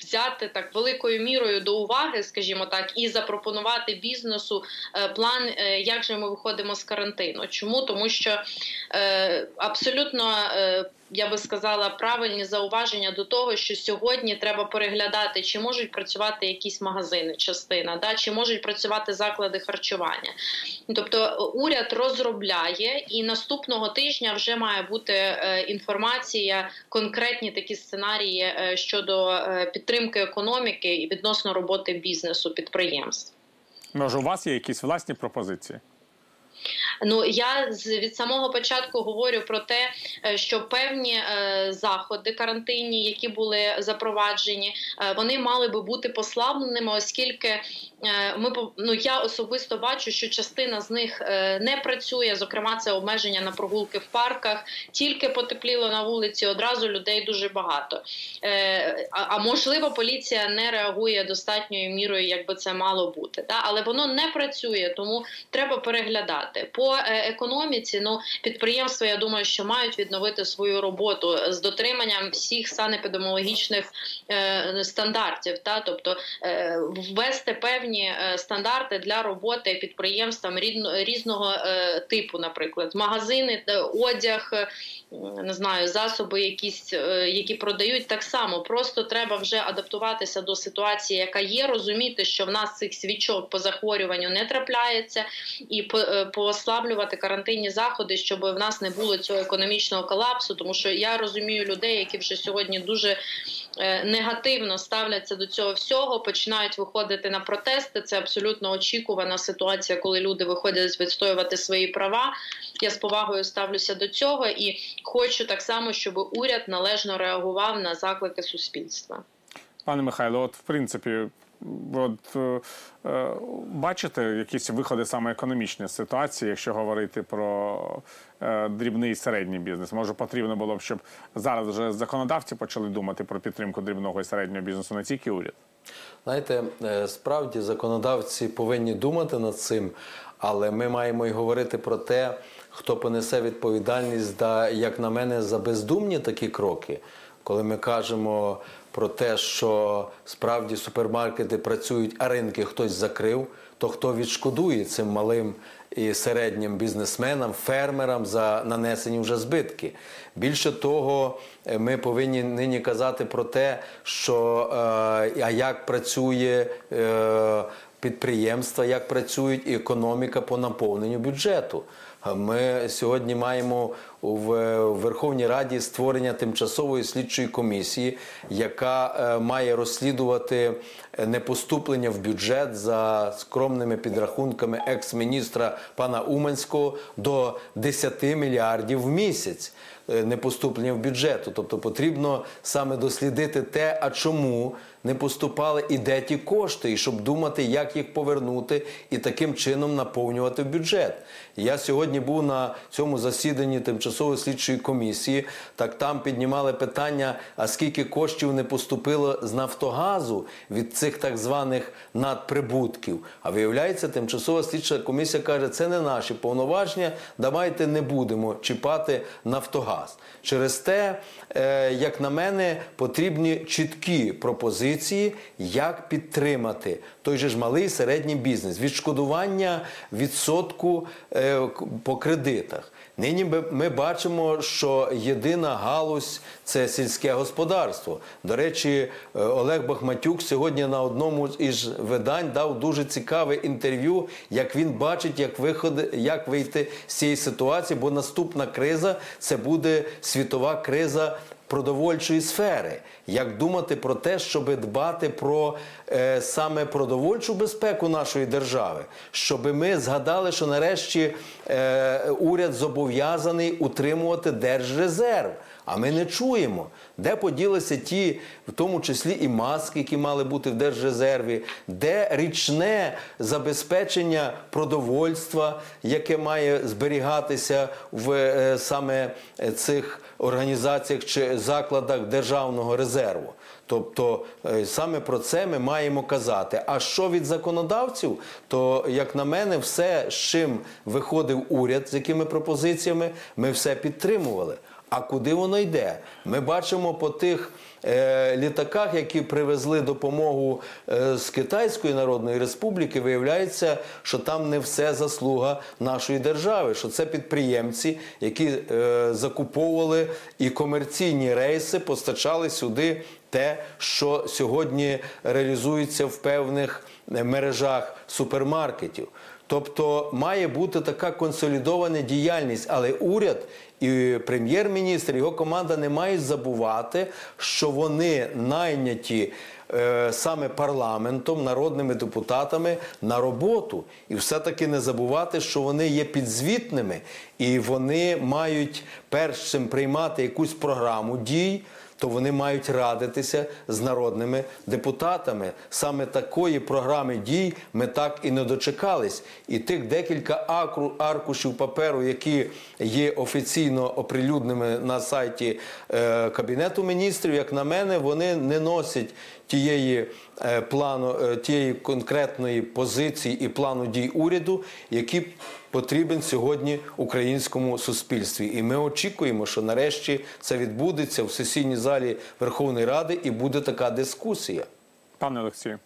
Взяти так великою мірою до уваги, скажімо так, і запропонувати бізнесу е, план, е, як же ми виходимо з карантину. Чому тому, що е, абсолютно я би сказала правильні зауваження до того, що сьогодні треба переглядати, чи можуть працювати якісь магазини, частина, да, чи можуть працювати заклади харчування. Тобто уряд розробляє, і наступного тижня вже має бути е, інформація, конкретні такі сценарії е, щодо е, підтримки економіки і відносно роботи бізнесу підприємств. Може, у вас є якісь власні пропозиції? Ну я від самого початку говорю про те, е, що певні е, заходи карантинні, які були запроваджені, е, вони мали би бути послабленими, оскільки ми ну, я особисто бачу, що частина з них не працює. Зокрема, це обмеження на прогулки в парках. Тільки потепліло на вулиці, одразу людей дуже багато. А можливо, поліція не реагує достатньою мірою, як би це мало бути. Але воно не працює, тому треба переглядати. По е, економіці, ну підприємства, я думаю, що мають відновити свою роботу з дотриманням всіх санепідемологічних е, стандартів. Та? Тобто е, ввести певні стандарти для роботи підприємствам різного типу, наприклад, магазини, одяг, не знаю, засоби, якісь, які продають, так само. Просто треба вже адаптуватися до ситуації, яка є, розуміти, що в нас цих свічок по захворюванню не трапляється, і по- е, послаблювати карантинні заходи, щоб в нас не було цього економічного колапсу. Тому що я розумію людей, які вже сьогодні дуже е, негативно ставляться до цього всього, починають виходити на протести. Це абсолютно очікувана ситуація, коли люди виходять відстоювати свої права. Я з повагою ставлюся до цього і хочу так само, щоб уряд належно реагував на заклики суспільства. Пане Михайло, от в принципі, от е, е, бачите якісь виходи саме економічної ситуації, якщо говорити про е, дрібний і середній бізнес. Може, потрібно було б, щоб зараз вже законодавці почали думати про підтримку дрібного і середнього бізнесу, не тільки уряд. Знаєте, е, справді законодавці повинні думати над цим, але ми маємо й говорити про те, хто понесе відповідальність, да, як на мене, за бездумні такі кроки. Коли ми кажемо про те, що справді супермаркети працюють, а ринки хтось закрив, то хто відшкодує цим малим і середнім бізнесменам, фермерам за нанесені вже збитки. Більше того, е, ми повинні нині казати про те, що е, а як працює. Е, підприємства, як працюють, і економіка по наповненню бюджету. Ми сьогодні маємо в Верховній Раді створення тимчасової слідчої комісії, яка е, має розслідувати непоступлення в бюджет за скромними підрахунками екс-міністра пана Уманського до 10 мільярдів в місяць е, непоступлення в бюджету. Тобто потрібно саме дослідити те, а чому не поступали і де ті кошти, і щоб думати, як їх повернути і таким чином наповнювати бюджет. Я сьогодні був на цьому засіданні тимчасової слідчої комісії. Так там піднімали питання: а скільки коштів не поступило з Нафтогазу від цих так званих надприбутків? А виявляється, тимчасова слідча комісія каже, це не наші повноваження. Давайте не будемо чіпати Нафтогаз. Через те, е, як на мене, потрібні чіткі пропозиції, як підтримати той же ж малий і середній бізнес, відшкодування відсотку е, по кредитах. Нині ми- бачимо, що єдина галузь це сільське господарство. До речі, е, Олег Бахматюк сьогодні на одному із видань дав дуже цікаве інтерв'ю, як він бачить, як виходи, як вийти з цієї ситуації, бо наступна криза це буде світова криза продовольчої сфери. Як думати про те, щоб дбати про е, саме продовольчу безпеку нашої держави, щоб ми згадали, що нарешті е, уряд зобов'язаний утримувати держрезерв. А ми не чуємо, де поділися ті, в тому числі і маски, які мали бути в держрезерві, де річне забезпечення продовольства, яке має зберігатися в е, саме цих організаціях чи закладах державного резерву. Тобто е, саме про це ми маємо казати. А що від законодавців, то як на мене, все, з чим виходив уряд, з якими пропозиціями, ми все підтримували. А куди воно йде? Ми бачимо по тих е, літаках, які привезли допомогу е, з Китайської Народної Республіки, виявляється, що там не все заслуга нашої держави, що це підприємці, які е, закуповували і комерційні рейси, постачали сюди те, що сьогодні реалізується в певних е, мережах супермаркетів. Тобто має бути така консолідована діяльність, але уряд і прем'єр-міністр, його команда не мають забувати, що вони найняті е, саме парламентом, народними депутатами на роботу, і все-таки не забувати, що вони є підзвітними і вони мають першим приймати якусь програму дій то вони мають радитися з народними депутатами. Саме такої програми дій ми так і не дочекались. І тих декілька аркушів паперу, які є офіційно оприлюдненими на сайті е, Кабінету міністрів, як на мене, вони не носять тієї е, плану, е, тієї конкретної позиції і плану дій уряду, які потрібен сьогодні українському суспільстві. І ми очікуємо, що нарешті це відбудеться в сесійній залі Верховної Ради і буде така дискусія. Пане Олексію.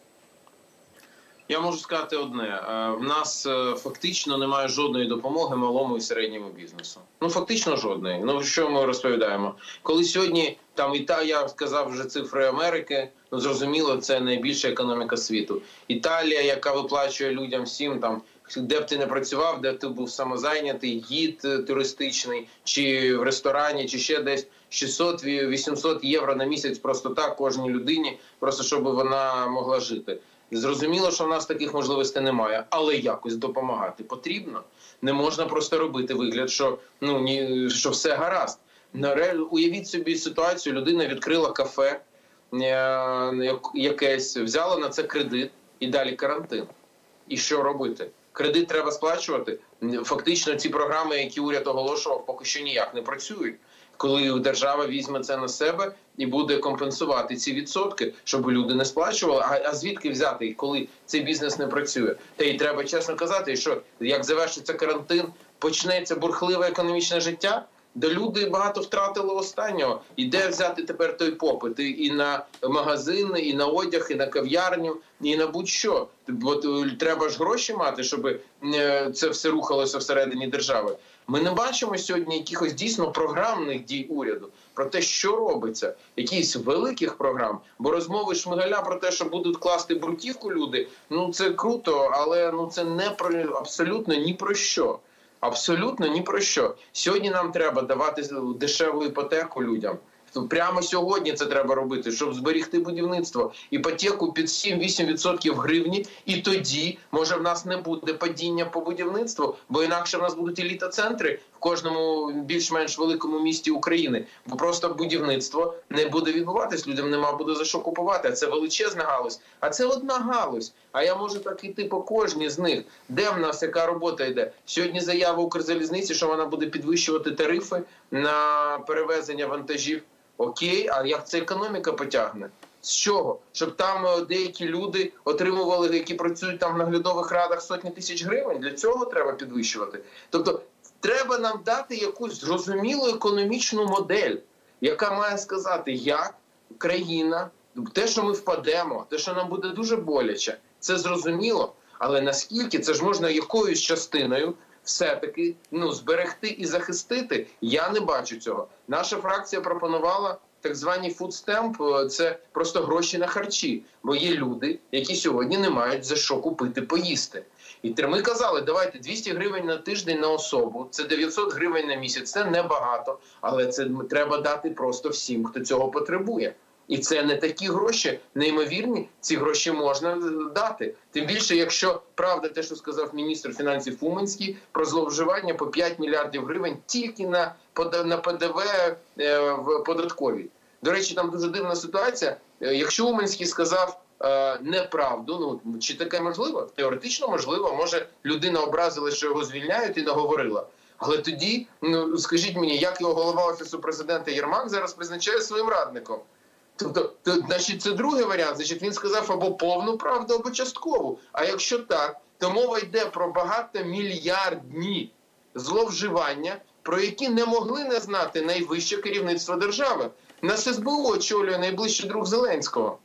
Я можу сказати одне: Е, в нас е, фактично немає жодної допомоги малому і середньому бізнесу. Ну фактично жодної. Ну що ми розповідаємо? Коли сьогодні там і та я сказав вже цифри Америки, ну зрозуміло, це найбільша економіка світу. Італія, яка виплачує людям всім там. Де б ти не працював, де б ти був самозайнятий, гід е, туристичний, чи в ресторані, чи ще десь 600-800 євро на місяць просто так кожній людині, просто щоб вона могла жити. Зрозуміло, що в нас таких можливостей немає, але якось допомагати потрібно. Не можна просто робити вигляд, що ну ні, що все гаразд. Уявіть собі ситуацію: людина відкрила кафе е, якесь, взяла на це кредит і далі карантин. І що робити? Кредит треба сплачувати. Фактично, ці програми, які уряд оголошував, поки що ніяк не працюють. Коли держава візьме це на себе і буде компенсувати ці відсотки, щоб люди не сплачували. А, а звідки взяти, коли цей бізнес не працює? Та й треба чесно казати, що як завершиться карантин, почнеться бурхливе економічне життя. Де люди багато втратили останнього. І де взяти тепер той попит і, на магазини, і на одяг, і на кав'ярню, і на будь-що. Бо треба ж гроші мати, щоб е, це все рухалося всередині держави. Ми не бачимо сьогодні якихось дійсно програмних дій уряду про те, що робиться, якихось великих програм. Бо розмови Шмигаля про те, що будуть класти бруківку люди, ну це круто, але ну це не про абсолютно ні про що. Абсолютно ні про що. Сьогодні нам треба давати дешеву іпотеку людям. Прямо сьогодні це треба робити, щоб зберігти будівництво. Іпотеку під 7-8% гривні, і тоді може в нас не буде падіння по будівництву, бо інакше в нас будуть еліта-центри кожному більш-менш великому місті України. Бо просто будівництво не буде відбуватись. Людям нема буде за що купувати. А це величезна галузь. А це одна галузь. А я можу так іти по кожній з них. Де в нас яка робота йде? Сьогодні заява Укрзалізниці, що вона буде підвищувати тарифи на перевезення вантажів. Окей, а як це економіка потягне? З чого? Щоб там е, деякі люди отримували, які працюють там в наглядових радах сотні тисяч гривень. Для цього треба підвищувати. Тобто, треба нам дати якусь зрозумілу економічну модель, яка має сказати, як країна, те, що ми впадемо, те, що нам буде дуже боляче, це зрозуміло. Але наскільки це ж можна якоюсь частиною все-таки ну зберегти і захистити. Я не бачу цього. Наша фракція пропонувала. Так звані food stamp це просто гроші на харчі, бо є люди, які сьогодні не мають за що купити поїсти. І ми казали, давайте 200 гривень на тиждень на особу, це 900 гривень на місяць. Це небагато, але це треба дати просто всім, хто цього потребує. І це не такі гроші, неймовірні. Ці гроші можна е, дати. Тим більше, якщо правда, те, що сказав міністр фінансів Фуменський, про зловживання по 5 мільярдів гривень тільки на на ПДВ е, в податковій. До речі, там дуже дивна ситуація. Е, якщо Уменський сказав е, неправду, ну чи таке можливо? Теоретично можливо, може людина образила, що його звільняють і наговорила. Але тоді, ну скажіть мені, як його голова офісу президента Єрмак зараз призначає своїм радником? Тобто, то, значить, це другий варіант. Значить, він сказав або повну правду, або часткову. А якщо так, то мова йде про багато мільярдні зловживання, про які не могли не знати найвище керівництво держави. Нас СБУ очолює найближчий друг Зеленського.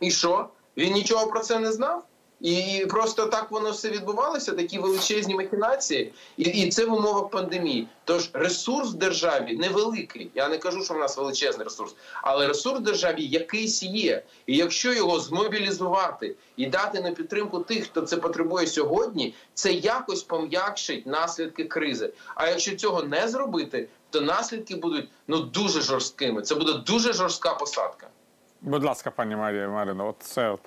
І що? Він нічого про це не знав? І просто так воно все відбувалося, такі величезні махінації, і і це в умовах пандемії. Тож ресурс в державі невеликий. Я не кажу, що в нас величезний ресурс, але ресурс в державі якийсь є. І якщо його змобілізувати і дати на підтримку тих, хто це потребує сьогодні, це якось пом'якшить наслідки кризи. А якщо цього не зробити, то наслідки будуть ну дуже жорсткими. Це буде дуже жорстка посадка. Будь ласка, пані Марія Марино, от це от,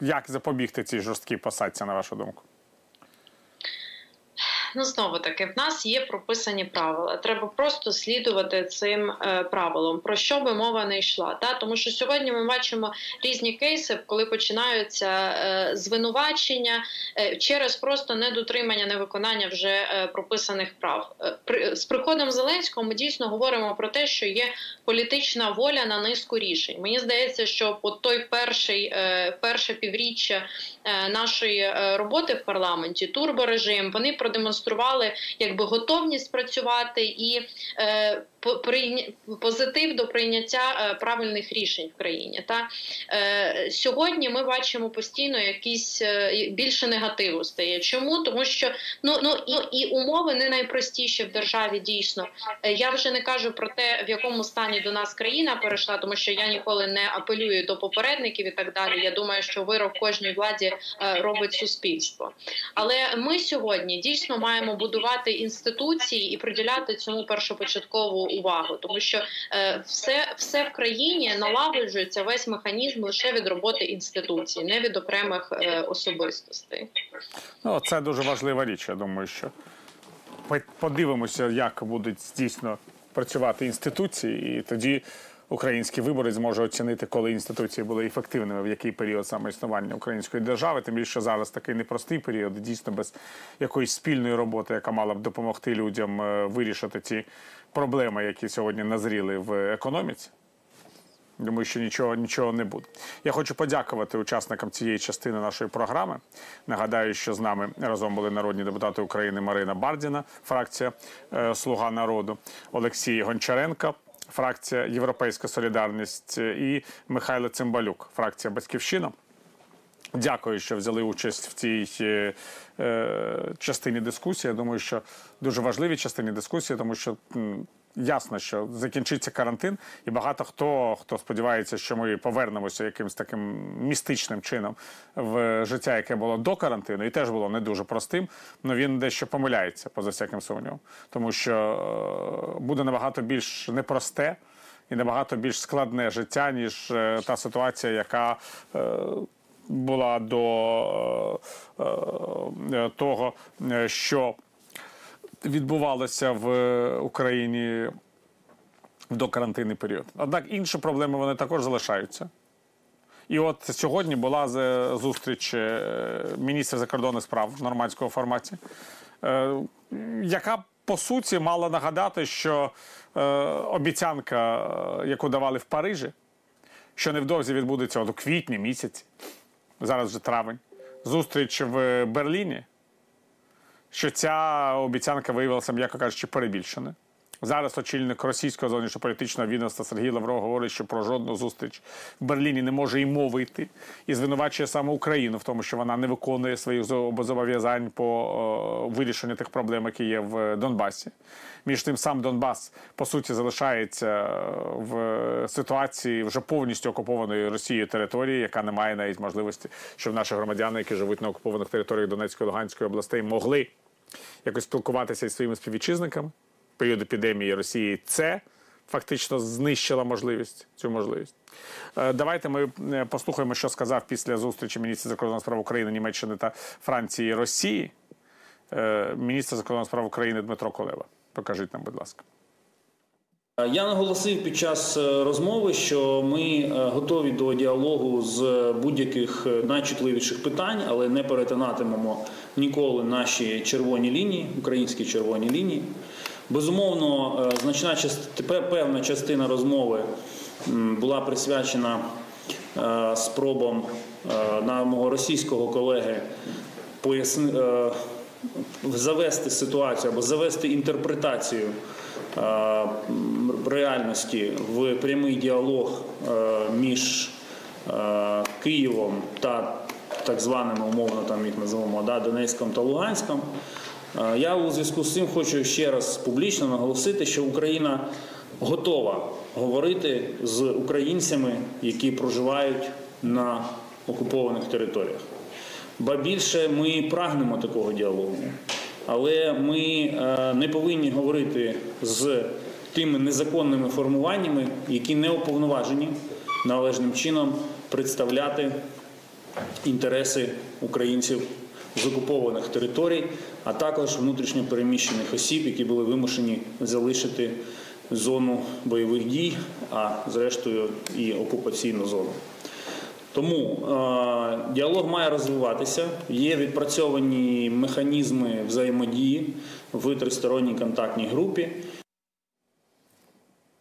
як запобігти цій жорсткій посадці, на вашу думку? Ну знову таки в нас є прописані правила. Треба просто слідувати цим е, правилам, про що би мова не йшла. Та тому, що сьогодні ми бачимо різні кейси, коли починаються е, звинувачення е, через просто недотримання, невиконання вже е, прописаних прав. Е, при, з приходом Зеленського ми дійсно говоримо про те, що є політична воля на низку рішень. Мені здається, що по той перший е, перше півріччя нашої роботи в парламенті турборежим вони продемонстрували продемонстрували якби готовність працювати і е, позитив до прийняття е, правильних рішень в країні. Та е, сьогодні ми бачимо постійно якісь е, більше негативу стає. Чому тому, що ну ну і, і умови не найпростіші в державі дійсно. Я вже не кажу про те, в якому стані до нас країна перейшла, тому що я ніколи не апелюю до попередників і так далі. Я думаю, що вирок кожній владі робить суспільство. Але ми сьогодні дійсно маємо будувати інституції і приділяти цьому першопочаткову увагу, тому що е, все все в країні налагоджується весь механізм лише від роботи інституцій, не від окремих е, особистостей. Ну це дуже важлива річ. Я думаю, що подивимося, як будуть дійсно працювати інституції, і тоді український виборець зможе оцінити, коли інституції були ефективними, в який період саме існування української держави. Тим більше зараз такий непростий період, дійсно без якоїсь спільної роботи, яка мала б допомогти людям е, вирішити ці проблеми, які сьогодні назріли в економіці. Думаю, що нічого нічого не буде. Я хочу подякувати учасникам цієї частини нашої програми. Нагадаю, що з нами разом були народні депутати України Марина Бардіна, фракція е, Слуга народу, Олексій Гончаренко, фракція Європейська Солідарність і Михайло Цимбалюк, фракція Батьківщина. Дякую, що взяли участь в цій е, е, частині дискусії. Я думаю, що дуже важливій частині дискусії, тому що ясно, що закінчиться карантин, і багато хто хто сподівається, що ми повернемося якимось таким містичним чином в життя, яке було до карантину, і теж було не дуже простим. але він дещо помиляється поза всяким сумнівом, тому що е, буде набагато більш непросте. І набагато більш складне життя, ніж е, та ситуація, яка е, була до е, е, того, що відбувалося в Україні в докарантинний період. Однак інші проблеми вони також залишаються. І от сьогодні була зустріч е, міністра закордонних справ в нормандському форматі, яка по суті мала нагадати, що обіцянка, яку давали в Парижі, що невдовзі відбудеться от у квітні місяці, зараз вже травень, зустріч в Берліні, що ця обіцянка виявилася, м'яко кажучи, перебільшеною. Зараз очільник російського зовнішньополітичного відомства Сергій Лавров говорить, що про жодну зустріч в Берліні не може і мови йти, і звинувачує саме Україну в тому, що вона не виконує своїх зо- зобов'язань по о, вирішенню тих проблем, які є в Донбасі. Між тим, сам Донбас по суті залишається е, в ситуації вже повністю окупованої Росією території, яка не має навіть можливості, щоб наші громадяни, які живуть на окупованих територіях Донецької та Луганської областей, могли якось спілкуватися із своїми співвітчизниками. Період епідемії Росії це фактично знищила можливість цю можливість. Е, Давайте ми е, послухаємо, що сказав після зустрічі міністр закордонних справ України, Німеччини та Франції Росії. е, Міністр закордонних справ України Дмитро Колева. Покажіть нам, будь ласка. Я наголосив під час розмови, що ми готові до діалогу з будь-яких найчутливіших питань, але не перетинатимемо ніколи наші червоні лінії, українські червоні лінії. Безумовно, е, значна частина, певна частина розмови була присвячена е, спробам е, на мого російського колеги завести ситуацію або завести інтерпретацію реальності в прямий діалог між Києвом та так званими умовно там їх називаємо да, Донецьком та Луганськом. Е, Я у зв'язку з цим хочу ще раз публічно наголосити, що Україна готова говорити з українцями, які проживають на окупованих територіях. Ба більше ми прагнемо такого діалогу, але ми е, не повинні говорити з тими незаконними формуваннями, які не уповноважені належним чином представляти інтереси українців з окупованих територій, а також внутрішньо переміщених осіб, які були вимушені залишити зону бойових дій, а зрештою і окупаційну зону. Тому е, діалог має розвиватися. Є відпрацьовані механізми взаємодії в тристоронній контактній групі.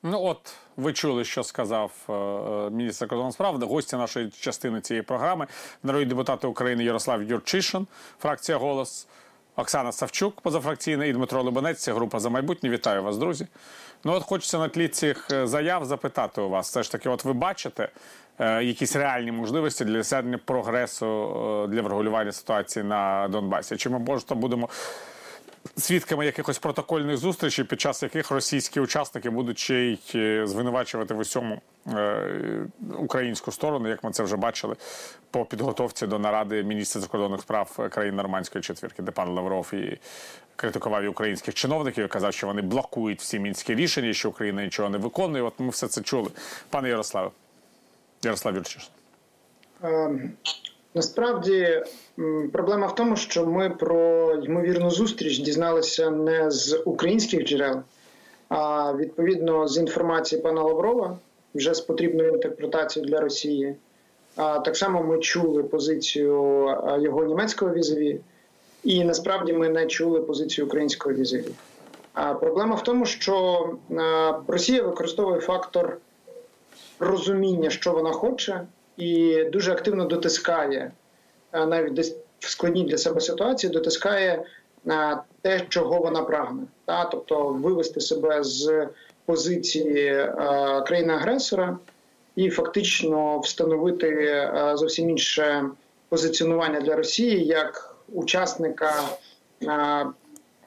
Ну от ви чули, що сказав е, е, міністр закордонних справ, гості нашої частини цієї програми, народні депутати України Ярослав Юрчишин, фракція Голос, Оксана Савчук, позафракційна, і Дмитро Лубанець, група за майбутнє. Вітаю вас, друзі. Ну от хочеться на тлі цих е, заяв запитати у вас. Все ж таки, от ви бачите е, якісь реальні можливості для досягнення прогресу е, для врегулювання ситуації на Донбасі? Чи ми можемо будемо свідками якихось протокольних зустрічей, під час яких російські учасники будуть ще й е, звинувачувати в усьому е, українську сторону, як ми це вже бачили по підготовці до наради міністра закордонних справ країн Нормандської четвірки, де пан Лавров і критикував і українських чиновників і казав, що вони блокують всі мінські рішення, що Україна нічого не виконує. От ми все це чули. Пане Ярославе, Ярослав Юрчиш. Насправді проблема в тому, що ми про ймовірну зустріч дізналися не з українських джерел, а відповідно з інформації пана Лаврова, вже з потрібною інтерпретацією для Росії. А так само ми чули позицію його німецького візові, і насправді ми не чули позицію українського візові. А проблема в тому, що Росія використовує фактор розуміння, що вона хоче, і дуже активно дотискає е, навіть десь в складній для себе ситуації, дотискає е, те, чого вона прагне, та? Тобто вивести себе з позиції е, країни-агресора і фактично встановити зовсім інше позиціонування для Росії як учасника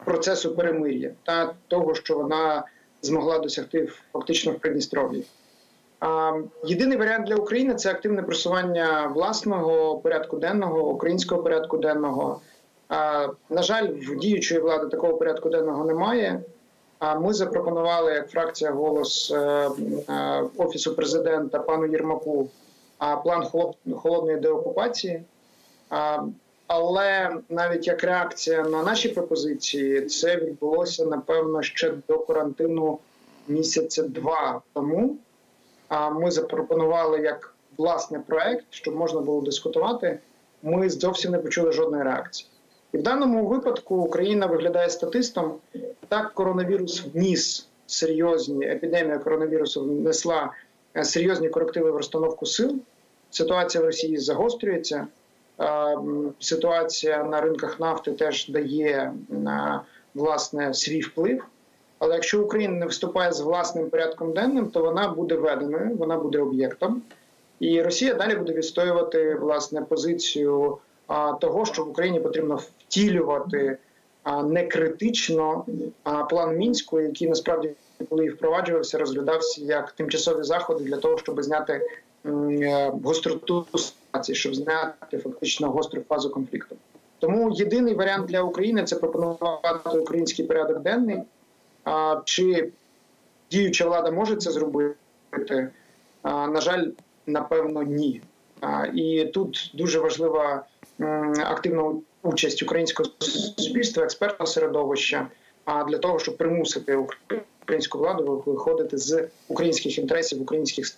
процесу перемир'я та? Того, що вона змогла досягти фактично в Придністров'ї. Єдиний варіант для України це активне просування власного порядку денного, українського порядку денного. На жаль, в діючої влади такого порядку денного немає. Ми запропонували як фракція голос е, е, офісу президента пану Єрмаку план холод- холодної деокупації. Але навіть як реакція на наші пропозиції, це відбулося напевно ще до карантину місяця два тому. Ми запропонували як власний проект, щоб можна було дискутувати. Ми зовсім не почули жодної реакції. І в даному випадку Україна виглядає статистом. Так, коронавірус вніс серйозні епідемія коронавірусу внесла е, серйозні корективи в розстановку сил. Ситуація в Росії загострюється. Е, Ситуація на ринках нафти теж дає власне свій вплив. Але якщо Україна не виступає з власним порядком денним, то вона буде веденою, вона буде об'єктом, і Росія далі буде відстоювати власне позицію а, того, що в Україні потрібно втілювати а, не критично а, план мінську, який насправді коли впроваджувався, розглядався як тимчасові заходи для того, щоб зняти е, гостроту ситуації, щоб зняти фактично гостру фазу конфлікту. Тому єдиний варіант для України це пропонувати український порядок денний. А, Чи діюча влада може це зробити? А, На жаль, напевно, ні. А, І тут дуже важлива м, активна участь українського суспільства, експертного середовища, а для того, щоб примусити українську владу виходити з українських інтересів, українських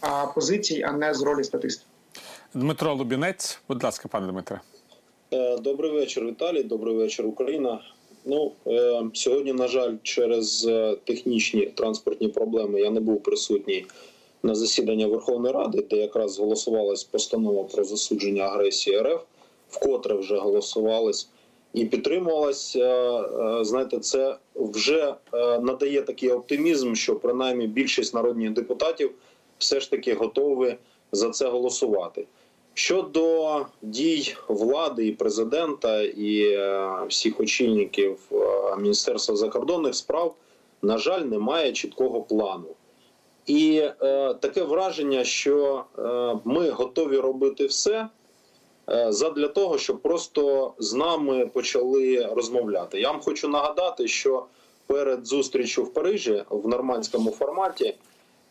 а, позицій, а не з ролі статистів. Дмитро Лубінець, будь ласка, пане Дмитре. Е, Добрий вечір, Віталій. Добрий вечір, Україна. Ну е, сьогодні, на жаль, через е, технічні транспортні проблеми я не був присутній на засіданні Верховної Ради, де якраз голосувалась постанова про засудження агресії РФ, вкотре вже голосувалась і підтримувалась. Е, е, знаєте, це вже надає такий оптимізм, що принаймні більшість народних депутатів все ж таки готові за це голосувати. Щодо дій влади і президента і е, всіх очільників е, Міністерства закордонних справ, на жаль, немає чіткого плану. І е, таке враження, що е, ми готові робити все е, задля того, щоб просто з нами почали розмовляти. Я вам хочу нагадати, що перед зустрічю в Парижі в нормандському форматі.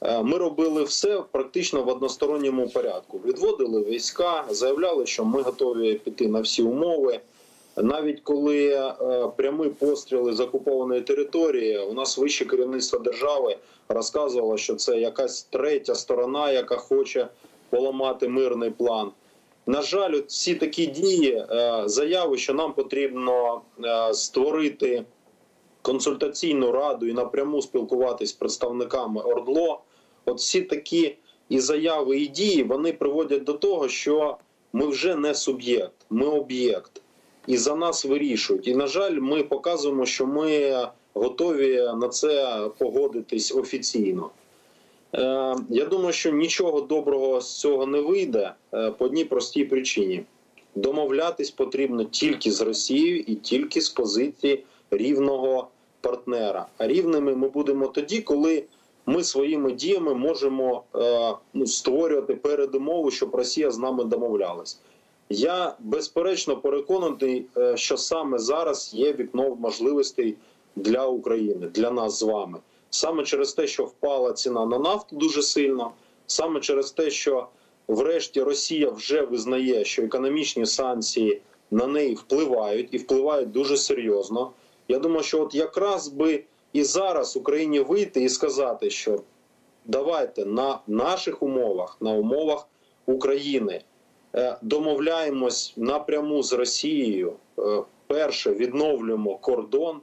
Е, Ми робили все практично в односторонньому порядку. Відводили війська, заявляли, що ми готові піти на всі умови. Навіть коли е, прямі постріли з окупованої території, у нас вище керівництво держави розказувало, що це якась третя сторона, яка хоче поламати мирний план. На жаль, всі такі дії, е, заяви, що нам потрібно створити консультаційну раду і напряму спілкуватись з представниками ОРДЛО. От всі такі і заяви, і дії вони приводять до того, що ми вже не суб'єкт, ми об'єкт, і за нас вирішують. І на жаль, ми показуємо, що ми готові на це погодитись офіційно. Е, Я думаю, що нічого доброго з цього не вийде е, по одній простій причині: домовлятись потрібно тільки з Росією і тільки з позиції рівного партнера. А рівними ми будемо тоді, коли ми своїми діями можемо е, ну, створювати передумову, щоб Росія з нами домовлялась. Я безперечно переконаний, е, що саме зараз є вікно можливостей для України, для нас з вами. Саме через те, що впала ціна на нафту дуже сильно, саме через те, що врешті Росія вже визнає, що економічні санкції на неї впливають і впливають дуже серйозно. Я думаю, що от якраз би і зараз Україні вийти і сказати, що давайте на наших умовах, на умовах України е, домовляємось напряму з Росією. Е, Перше відновлюємо кордон,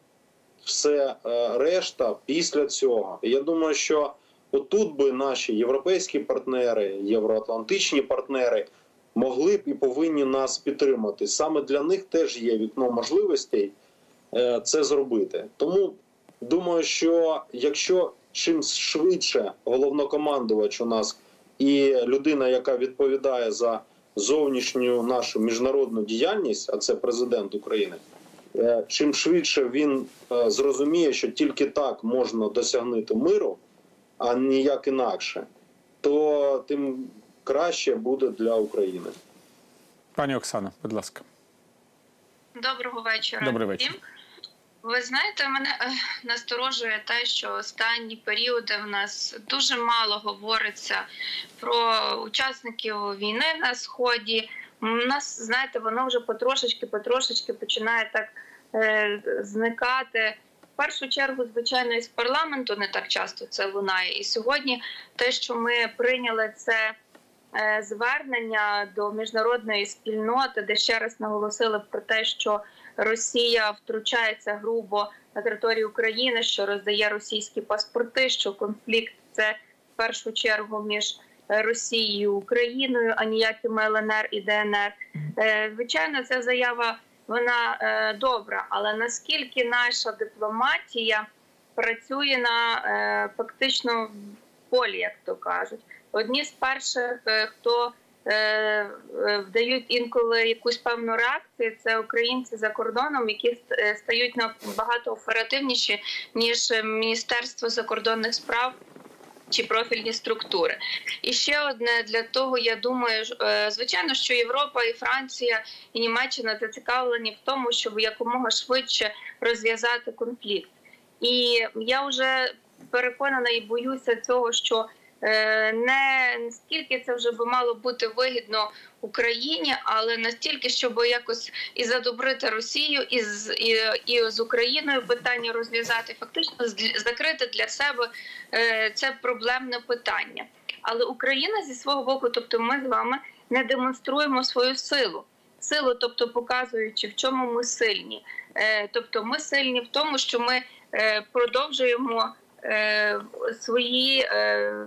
все е, решта після цього. Я думаю, що отут би наші європейські партнери, євроатлантичні партнери могли б і повинні нас підтримати. Саме для них теж є вікно можливостей це зробити. Тому думаю, що якщо чим швидше головнокомандувач у нас і людина, яка відповідає за зовнішню нашу міжнародну діяльність, а це президент України. е, Чим швидше він е, зрозуміє, що тільки так можна досягнути миру, а ніяк інакше, то тим краще буде для України. Пані Оксана, будь ласка. Доброго вечора. Добрий вечір. Ви знаєте, мене насторожує те, що останні періоди в нас дуже мало говориться про учасників війни на сході. У нас, знаєте, воно вже потрошечки, потрошечки починає так е, зникати. В першу чергу, звичайно, із парламенту не так часто це лунає. І сьогодні те, що ми прийняли це е, звернення до міжнародної спільноти, де ще раз наголосили про те, що Росія втручається грубо на територію України, що роздає російські паспорти, що конфлікт це в першу чергу між Росією і Україною, а ніякими ЛНР і ДНР. Е, Звичайно, ця заява вона е, добра, але наскільки наша дипломатія працює на е, фактично полі, як то кажуть, одні з перших, хто вдають інколи якусь певну реакцію, це українці за кордоном, які е, стають набагато оперативніші ніж е, Міністерство закордонних справ. Чи профільні структури, і ще одне для того, я думаю, е, звичайно, що Європа і Франція і Німеччина зацікавлені в тому, щоб якомога швидше розв'язати конфлікт. І я вже переконана і боюся цього, що е, не наскільки це вже би мало бути вигідно Україні, але настільки, щоб якось і задобрити Росію, і з і, і з Україною питання розв'язати, фактично закрити для себе е, це проблемне питання. Але Україна зі свого боку, тобто ми з вами не демонструємо свою силу. Силу, тобто показуючи, в чому ми сильні. Е, Тобто, ми сильні в тому, що ми е, продовжуємо е, свої е,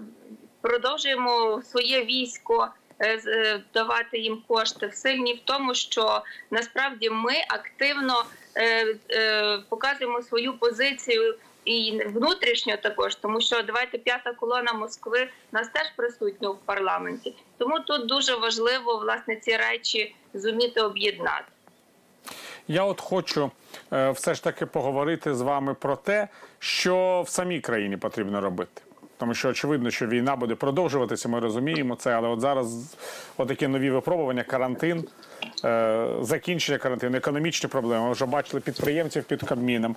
продовжуємо своє військо. е, е, Давати їм кошти сильні в тому, що насправді ми активно е, е, показуємо свою позицію і внутрішньо також, тому що давайте п'ята колона Москви нас теж присутня в парламенті. Тому тут дуже важливо власне ці речі зуміти об'єднати. Я от хочу е, все ж таки поговорити з вами про те, що в самій країні потрібно робити. Тому що очевидно, що війна буде продовжуватися, ми розуміємо це, але от зараз отакі нові випробування, карантин, е, закінчення карантину, економічні проблеми. Ми вже бачили підприємців під Кабміном.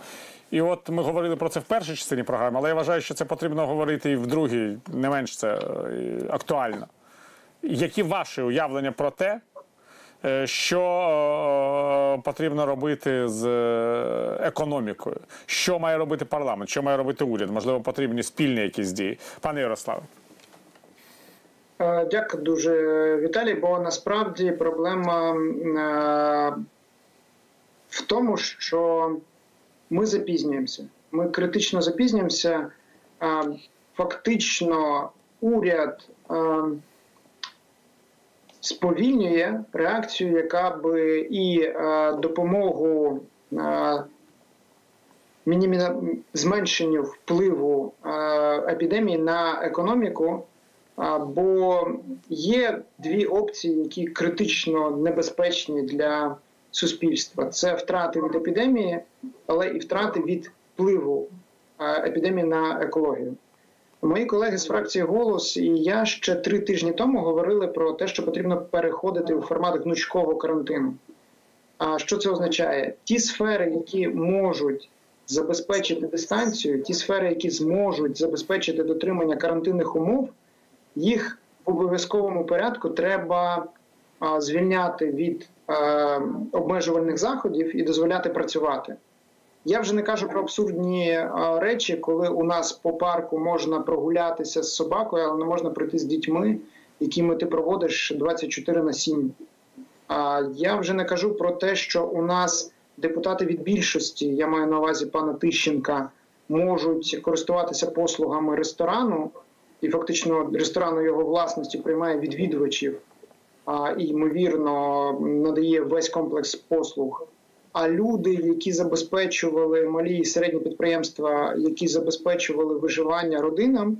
І от ми говорили про це в першій частині програми, але я вважаю, що це потрібно говорити і в другій, не менш це е, актуально. Які ваші уявлення про те, Що е, потрібно робити з е, економікою? Що має робити парламент? Що має робити уряд? Можливо, потрібні спільні якісь дії. Пане Ярославе. Е, Дякую дуже, Віталій. Бо насправді проблема е, в тому, що ми запізнюємося. Ми критично запізнюємося. Е, Фактично, уряд е, сповільнює реакцію, яка би і е, допомогу е, мінімі- зменшенню впливу е, епідемії на економіку. Бо є дві опції, які критично небезпечні для суспільства: це втрати від епідемії, але і втрати від впливу епідемії на екологію. Мої колеги з фракції Голос і я ще три тижні тому говорили про те, що потрібно переходити у формат гнучкого карантину. А що це означає? Ті сфери, які можуть забезпечити дистанцію, ті сфери, які зможуть забезпечити дотримання карантинних умов, їх в обов'язковому порядку треба звільняти від е, обмежувальних заходів і дозволяти працювати. Я вже не кажу про абсурдні речі, коли у нас по парку можна прогулятися з собакою, але не можна прийти з дітьми, якими ти проводиш 24 на 7. А я вже не кажу про те, що у нас депутати від більшості, я маю на увазі пана Тищенка, можуть користуватися послугами ресторану, і фактично ресторан у його власності приймає відвідувачів а, і ймовірно надає весь комплекс послуг. А люди, які забезпечували малі і середні підприємства, які забезпечували виживання родинам,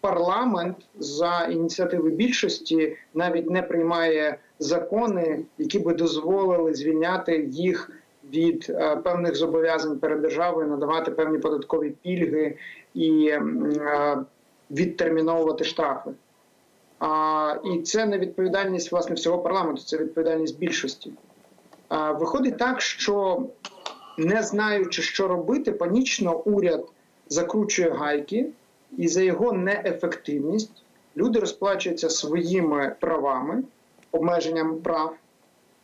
парламент за ініціативи більшості навіть не приймає закони, які би дозволили звільняти їх від е, певних зобов'язань перед державою, надавати певні податкові пільги і е, відтерміновувати штрафи. А, І це не відповідальність власне всього парламенту, це відповідальність більшості. А, Виходить так, що не знаючи, що робити, панічно уряд закручує гайки, і за його неефективність люди розплачуються своїми правами, обмеженням прав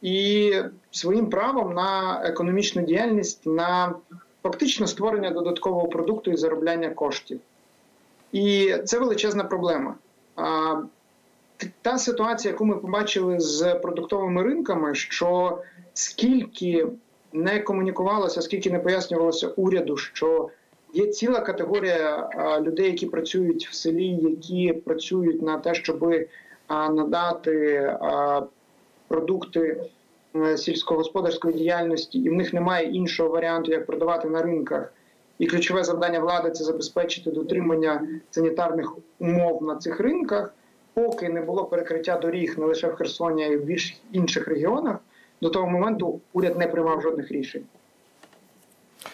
і своїм правом на економічну діяльність, на фактично створення додаткового продукту і заробляння коштів. І це величезна проблема. Та ситуація, яку ми побачили з продуктовими ринками, що скільки не комунікувалося, скільки не пояснювалося уряду, що є ціла категорія людей, які працюють в селі, які працюють на те, щоб надати продукти сільськогосподарської діяльності, і в них немає іншого варіанту, як продавати на ринках. І ключове завдання влади це забезпечити дотримання санітарних умов на цих ринках, поки не було перекриття доріг не лише в Херсоні, а й в інших регіонах. До того моменту уряд не приймав жодних рішень.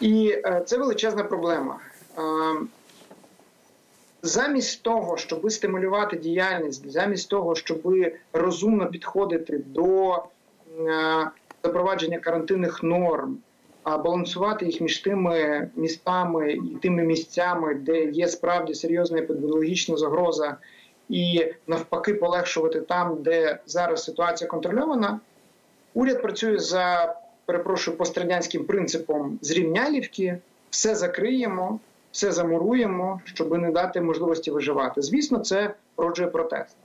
І е, це величезна проблема. Е, замість того, щоб стимулювати діяльність, замість того, щоб розумно підходити до е, запровадження карантинних норм, балансувати їх між тими містами і тими місцями, де є справді серйозна епідеміологічна загроза, і навпаки полегшувати там, де зараз ситуація контрольована. Уряд працює за перепрошую пострадянським принципом зрівнялівки, все закриємо все замуруємо, щоб не дати можливості виживати. Звісно, це породжує протест.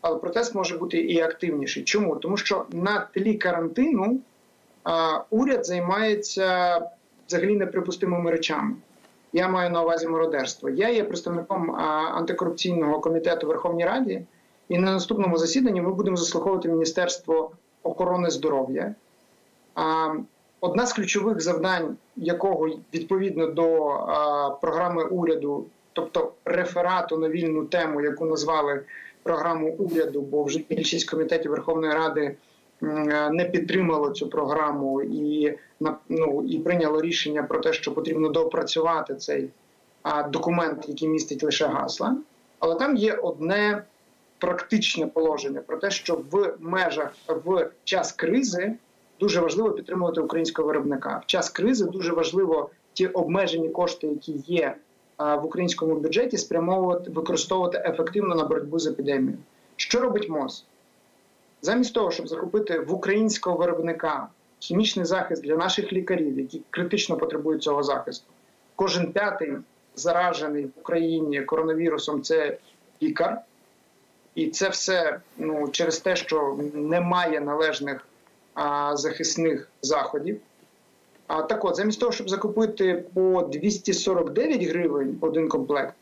Але протест може бути і активніший. Чому? Тому що на тлі карантину а, уряд займається взагалі неприпустимими речами. Я маю на увазі мародерство. Я є представником антикорупційного комітету в Верховній Раді, і на наступному засіданні ми будемо заслуховувати Міністерство охорони здоров'я. Одна з ключових завдань, якого відповідно до програми уряду, тобто реферату на вільну тему, яку назвали програму уряду, бо вже більшість комітетів Верховної Ради не підтримало цю програму і ну, і прийняло рішення про те, що потрібно доопрацювати цей а, документ, який містить лише гасла. Але там є одне практичне положення про те, що в межах в час кризи дуже важливо підтримувати українського виробника. В час кризи дуже важливо ті обмежені кошти, які є в українському бюджеті, спрямовувати використовувати ефективно на боротьбу з епідемією. Що робить МОЗ? Замість того, щоб закупити в українського виробника хімічний захист для наших лікарів, які критично потребують цього захисту, кожен п'ятий заражений в Україні коронавірусом це лікар, і це все ну через те, що немає належних захисних заходів. А так от, замість того, щоб закупити по 249 гривень один комплект,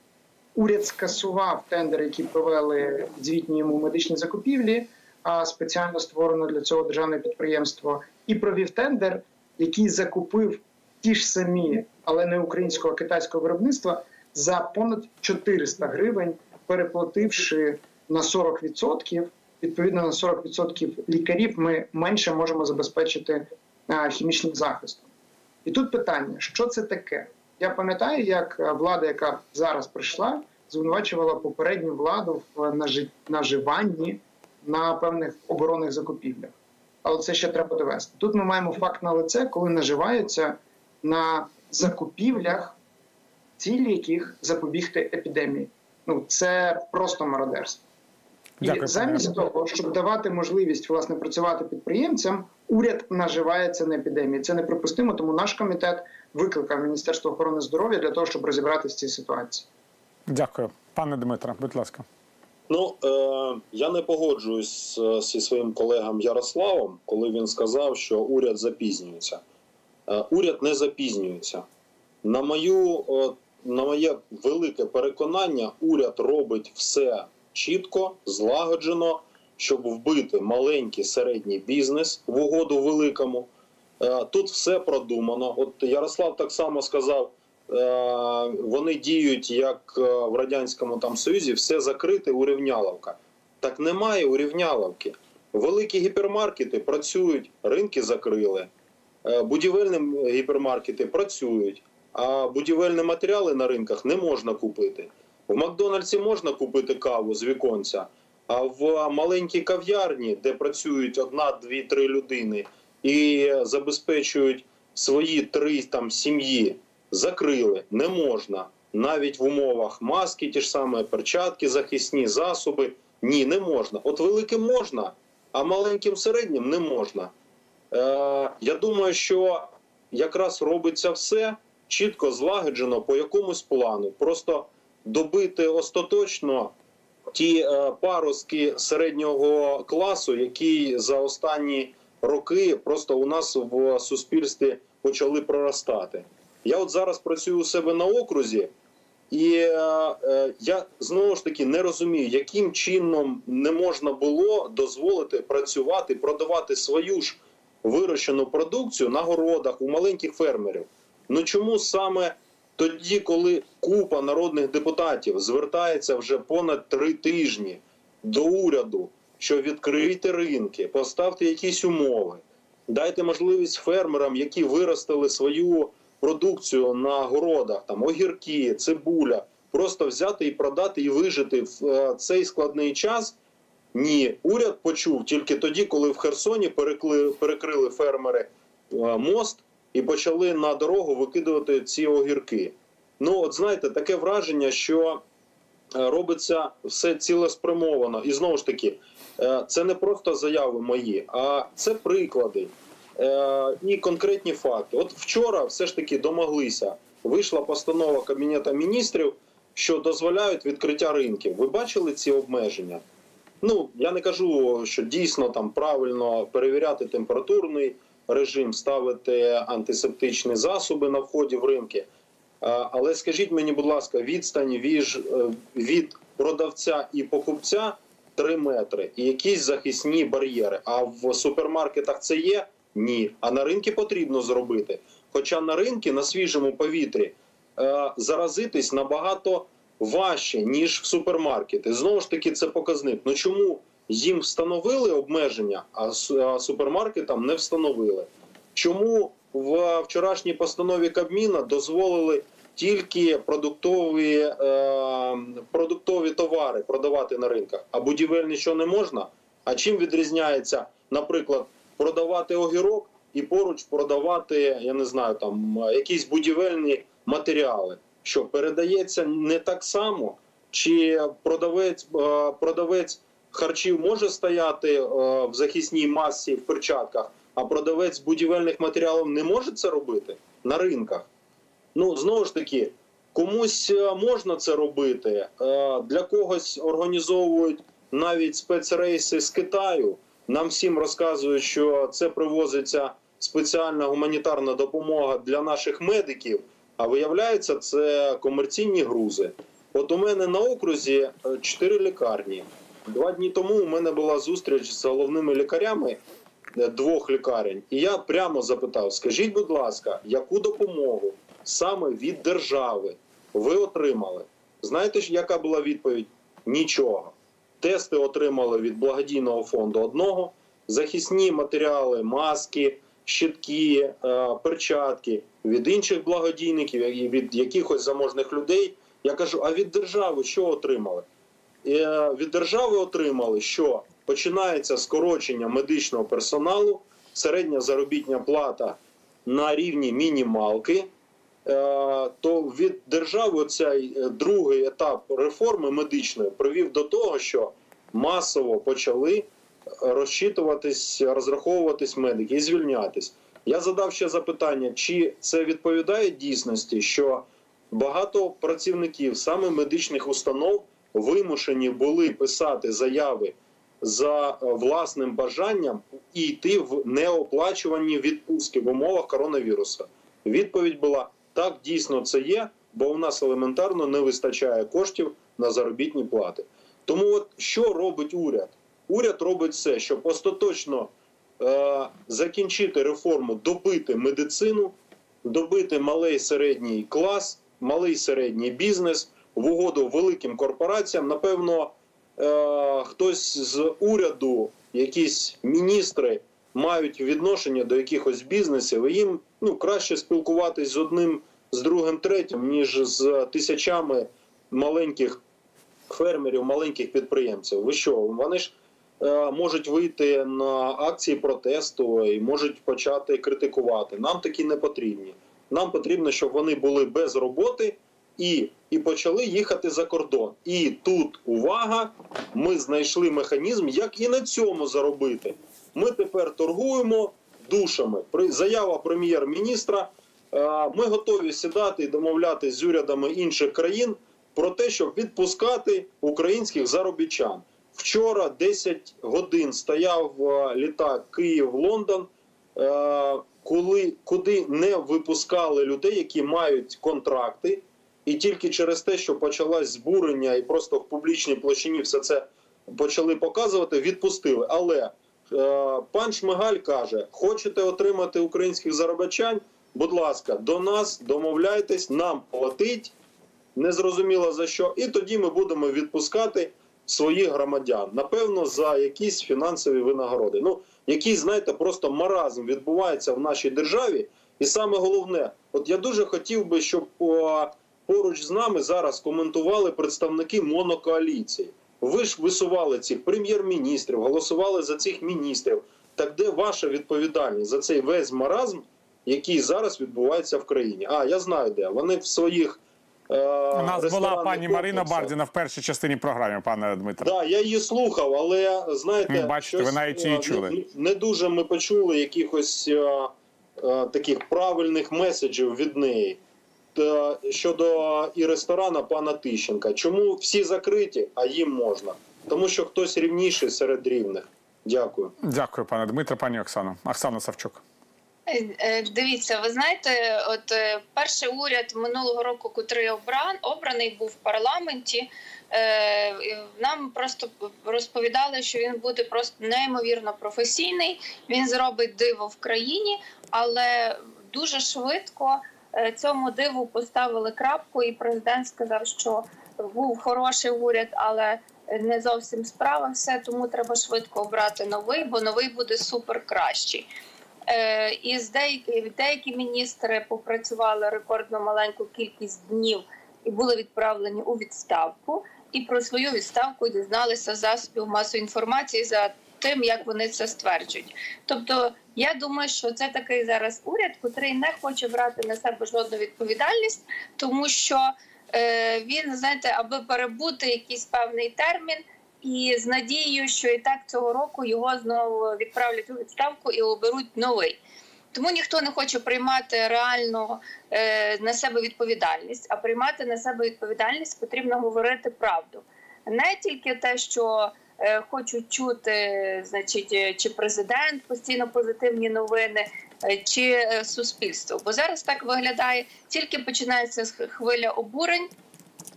уряд скасував тендер, які провели звітні йому медичні закупівлі, а спеціально створено для цього державне підприємство, і провів тендер, який закупив ті ж самі, але не українського а китайського виробництва за понад 400 гривень, переплативши на 40% відповідно на 40% лікарів ми менше можемо забезпечити хімічним захистом. І тут питання: що це таке? Я пам'ятаю, як влада, яка зараз прийшла, звинувачувала попередню владу в наживанні на певних оборонних закупівлях. Але це ще треба довести. Тут ми маємо факт на лице, коли наживаються на закупівлях, цілі яких запобігти епідемії. Ну це просто мародерство. І Дякую, замість пане. того, щоб давати можливість власне працювати підприємцям, уряд наживається на епідемії. Це неприпустимо, тому наш комітет викликав Міністерство охорони здоров'я для того, щоб розібратися з цією ситуацією. Дякую, пане Дмитре. Будь ласка. Ну е, я не погоджуюсь е, зі своїм колегом Ярославом, коли він сказав, що уряд запізнюється. Е, уряд не запізнюється. На мою е, на моє велике переконання, уряд робить все чітко, злагоджено, щоб вбити маленький середній бізнес в угоду великому. Е, Тут все продумано. От Ярослав так само сказав. Е, Вони діють як е, в радянському там союзі, все закрите урівняловка. Так немає урівняловки. Великі гіпермаркети працюють, ринки закрили. Е, Будівельні гіпермаркети працюють, а будівельні матеріали на ринках не можна купити. В Макдональдсі можна купити каву з віконця, а в маленькій кав'ярні, де працюють одна, дві, три людини і забезпечують свої три там сім'ї, закрили. Не можна. Навіть в умовах маски, ті ж самі перчатки, захисні засоби. Ні, не можна. От великим можна, а маленьким середнім не можна. Е, я думаю, що якраз робиться все чітко злагоджено по якомусь плану. Просто добити остаточно ті е, паростки середнього класу, які за останні роки просто у нас в суспільстві почали проростати. Я от зараз працюю у себе на окрузі, і е, е, я знову ж таки не розумію, яким чином не можна було дозволити працювати, продавати свою ж вирощену продукцію на городах у маленьких фермерів. Ну чому саме тоді, коли купа народних депутатів звертається вже понад три тижні до уряду, що відкрийте ринки, поставте якісь умови, дайте можливість фермерам, які виростили свою продукцію на городах, там огірки, цибуля, просто взяти і продати і вижити в е, цей складний час. Ні, уряд почув тільки тоді, коли в Херсоні перекли, перекрили фермери е, мост і почали на дорогу викидувати ці огірки. Ну, от знаєте, таке враження, що е, робиться все цілеспрямовано. І знову ж таки, це не просто заяви мої, а це приклади і конкретні факти. От вчора все ж таки домоглися. Вийшла постанова Кабінету міністрів, що дозволяють відкриття ринків. Ви бачили ці обмеження? Ну я не кажу, що дійсно там правильно перевіряти температурний режим, ставити антисептичні засоби на вході в ринки. Але скажіть мені, будь ласка, відстань від, від продавця і покупця 3 метри і якісь захисні бар'єри. А в супермаркетах це є? Ні. А на ринки потрібно зробити. Хоча на ринки на свіжому повітрі е, заразитись набагато важче, ніж в супермаркети. Знову ж таки, це показник. Ну чому їм встановили обмеження, а супермаркетам не встановили? Чому в вчорашній постанові Кабміна дозволили тільки продуктові, е, продуктові товари продавати на ринках, а будівельні що не можна? А чим відрізняється, наприклад, продавати огірок і поруч продавати, я не знаю, там якісь будівельні матеріали? що передається не так само, чи продавець е, продавець харчів може стояти е, в захисній масі в перчатках, а продавець будівельних матеріалів не може це робити на ринках. Ну знову ж таки, комусь е, можна це робити, для когось організовують навіть спецрейси з Китаю. Нам всім розказують, що це привозиться спеціальна гуманітарна допомога для наших медиків. А виявляється, це комерційні грузи. От у мене на окрузі е, чотири лікарні. Два дні тому у мене була зустріч з головними лікарями е, двох лікарень, і я прямо запитав: скажіть, будь ласка, яку допомогу саме від держави ви отримали? Знаєте, яка була відповідь? Нічого. Тести отримали від благодійного фонду одного, захисні матеріали, маски щитки, е, перчатки від інших благодійників і від якихось заможних людей. Я кажу: а від держави що отримали? Е, від держави отримали, що починається скорочення медичного персоналу, середня заробітня плата на рівні мінімалки. Е, то від держави цей другий етап реформи медичної привів до того, що масово почали розчитуватись, розраховуватись медики і звільнятись. Я задав ще запитання, чи це відповідає дійсності, що багато працівників саме медичних установ вимушені були писати заяви за власним бажанням і йти в неоплачувані відпустки в умовах коронавірусу. Відповідь була так, дійсно це є. бо у нас елементарно не вистачає коштів на заробітні плати. Тому, от що робить уряд? Уряд робить все, щоб остаточно е, закінчити реформу, добити медицину, добити малий середній клас, малий середній бізнес в угоду великим корпораціям. Напевно, е, хтось з уряду, якісь міністри мають відношення до якихось бізнесів, і їм ну краще спілкуватись з одним, з другим, третім, ніж з тисячами маленьких фермерів, маленьких підприємців. Ви що? Вони ж е, можуть вийти на акції протесту і можуть почати критикувати. Нам такі не потрібні. Нам потрібно, щоб вони були без роботи і, і почали їхати за кордон. І тут увага, ми знайшли механізм, як і на цьому заробити. Ми тепер торгуємо душами. Заява прем'єр-міністра. е, Ми готові сідати і домовлятися з урядами інших країн про те, щоб відпускати українських заробітчан. Вчора 10 годин стояв е, літак Київ-Лондон, е, коли куди не випускали людей, які мають контракти, і тільки через те, що почалось збурення, і просто в публічній площині все це почали показувати, відпустили. Але пан Шмигаль каже: хочете отримати українських заробітчан? Будь ласка, до нас домовляйтесь, нам платить незрозуміло за що, і тоді ми будемо відпускати своїх громадян, напевно, за якісь фінансові винагороди. Ну, який, знаєте, просто маразм відбувається в нашій державі. І саме головне, от я дуже хотів би, щоб поруч з нами зараз коментували представники монокоаліції. Ви ж висували цих прем'єр-міністрів, голосували за цих міністрів. Так де ваша відповідальність за цей весь маразм, який зараз відбувається в країні? А я знаю, де вони в своїх У нас була пані Марина Бардіна в першій частині програми, пане Дмитро. Так, я її слухав, але знаєте, бачите, ви навіть її е, чули. Не, не дуже ми почули якихось е, е, таких правильних меседжів від неї. Та, щодо і ресторана пана Тищенка. Чому всі закриті, а їм можна? Тому що хтось рівніший серед рівних. Дякую. Дякую, пане Дмитро, пані Оксано. Оксана Савчук. Е, е, Дивіться, ви знаєте, от е, перший уряд минулого року, котрий обран, обраний був в парламенті. е, Нам просто розповідали, що він буде просто неймовірно професійний. Він зробить диво в країні, але дуже швидко е, цьому диву поставили крапку, і президент сказав, що був хороший уряд, але не зовсім справився. Тому треба швидко обрати новий, бо новий буде супер кращий. Е, І з деякі, деякі міністри попрацювали рекордно маленьку кількість днів і були відправлені у відставку. І про свою відставку дізналися з засобів масової інформації за тим, як вони це стверджують. Тобто, я думаю, що це такий зараз уряд, котрий не хоче брати на себе жодну відповідальність, тому що е, він знаєте, аби перебути якийсь певний термін. І з надією, що і так цього року його знову відправлять у відставку і оберуть новий. Тому ніхто не хоче приймати реально е, на себе відповідальність, а приймати на себе відповідальність потрібно говорити правду. Не тільки те, що хочуть чути, значить, е, чи президент постійно позитивні новини, е, чи е, суспільство. Бо зараз так виглядає, тільки починається хвиля обурень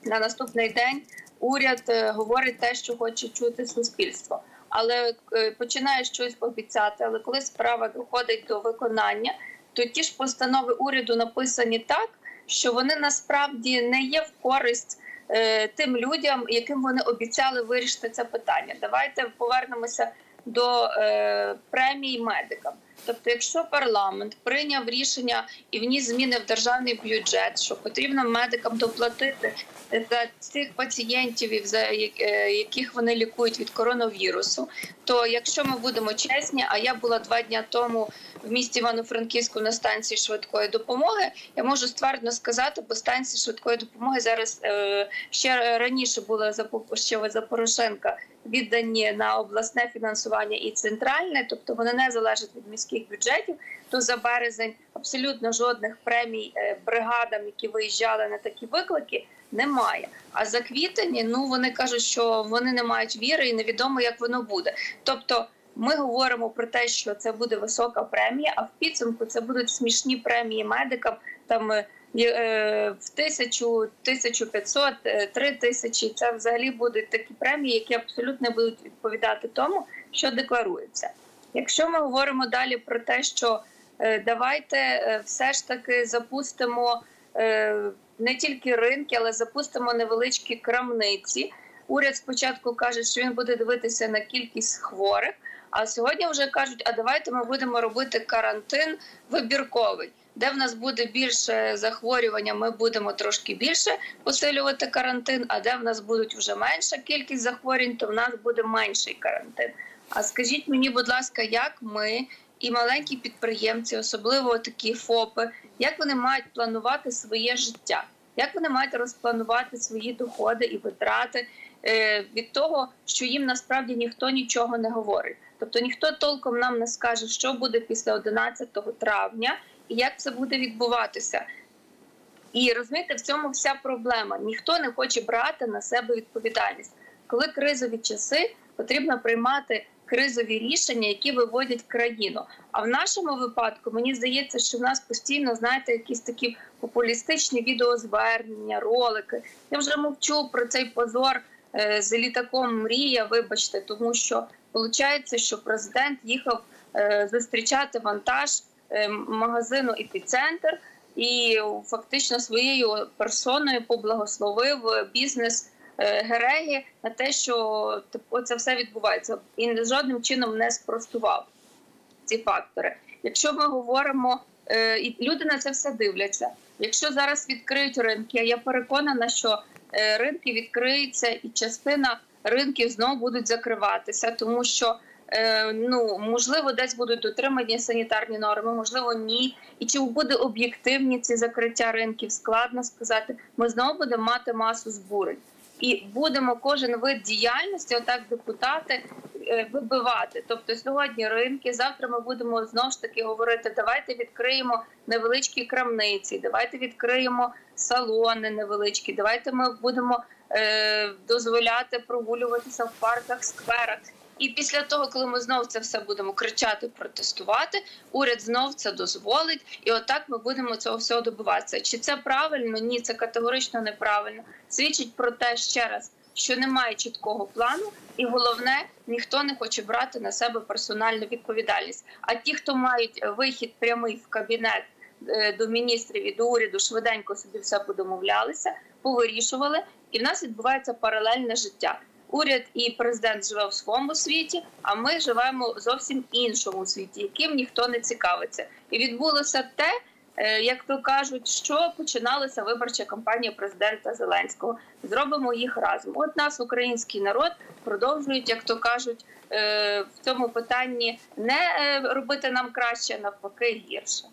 на наступний день уряд е, говорить те, що хоче чути суспільство. Але е, починає щось обіцяти. Але коли справа доходить до виконання, то ті ж постанови уряду написані так, що вони насправді не є в користь е, тим людям, яким вони обіцяли вирішити це питання. Давайте повернемося до е, премій медикам. Тобто, якщо парламент прийняв рішення і вніс зміни в державний бюджет, що потрібно медикам доплатити за цих пацієнтів, за е, яких вони лікують від коронавірусу, то якщо ми будемо чесні, а я була два дні тому в місті Івано-Франківську на станції швидкої допомоги, я можу ствердно сказати, бо станції швидкої допомоги зараз е, ще раніше По- ще за Порошенка віддані на обласне фінансування і центральне, тобто вони не залежать від міських бюджетів. То за березень абсолютно жодних премій е, бригадам, які виїжджали на такі виклики, немає. А за квітень ну вони кажуть, що вони не мають віри і невідомо, як воно буде. Тобто. Ми говоримо про те, що це буде висока премія, а в підсумку це будуть смішні премії медикам, там е, в тисячу, 1500, е, три тисячі. Це взагалі будуть такі премії, які абсолютно будуть відповідати тому, що декларується. Якщо ми говоримо далі про те, що е, давайте е, все ж таки запустимо е, не тільки ринки, але запустимо невеличкі крамниці. Уряд спочатку каже, що він буде дивитися на кількість хворих. А сьогодні вже кажуть, а давайте ми будемо робити карантин вибірковий, де в нас буде більше захворювання, ми будемо трошки більше посилювати карантин. А де в нас будуть вже менша кількість захворювань, то в нас буде менший карантин. А скажіть мені, будь ласка, як ми і маленькі підприємці, особливо такі ФОПи, як вони мають планувати своє життя? Як вони мають розпланувати свої доходи і витрати е, від того, що їм насправді ніхто нічого не говорить? Тобто ніхто толком нам не скаже, що буде після 11 травня і як це буде відбуватися. І розумієте, в цьому вся проблема. Ніхто не хоче брати на себе відповідальність. Коли кризові часи потрібно приймати кризові рішення, які виводять країну. А в нашому випадку мені здається, що в нас постійно знаєте якісь такі популістичні відеозвернення, ролики. Я вже мовчу про цей позор е, з літаком Мрія. Вибачте, тому що виходить, що президент їхав е, зустрічати вантаж магазину епіцентр. І фактично своєю персоною поблагословив бізнес Е, Гереги на те, що це все відбувається, і жодним чином не спростував ці фактори. Якщо ми говоримо, е, і люди на це все дивляться. Якщо зараз відкриють ринки, я переконана, що е, ринки відкриються, і частина ринків знову будуть закриватися, тому що ну можливо десь будуть дотримані санітарні норми, можливо, ні. І чи буде об'єктивні ці закриття ринків? Складно сказати. Ми знову будемо мати масу збурень і будемо кожен вид діяльності, отак депутати е, вибивати. Тобто сьогодні ринки, завтра ми будемо знову ж таки говорити: давайте відкриємо невеличкі крамниці, давайте відкриємо салони невеличкі, давайте ми будемо е, дозволяти прогулюватися в парках, скверах. І після того, коли ми знову це все будемо кричати, протестувати, уряд знов це дозволить, і отак ми будемо цього всього добиватися. Чи це правильно? Ні, це категорично неправильно. Свідчить про те ще раз, що немає чіткого плану, і головне, ніхто не хоче брати на себе персональну відповідальність. А ті, хто мають вихід прямий в кабінет е, до міністрів і до уряду, швиденько собі все подомовлялися, повирішували, і в нас відбувається паралельне життя уряд і президент живе в своєму світі, а ми живемо зовсім іншому світі, яким ніхто не цікавиться. І відбулося те, е, як то кажуть, що починалася виборча кампанія президента Зеленського. Зробимо їх разом. От нас, український народ, продовжують, як то кажуть, е, в цьому питанні не е, робити нам краще, а навпаки гірше.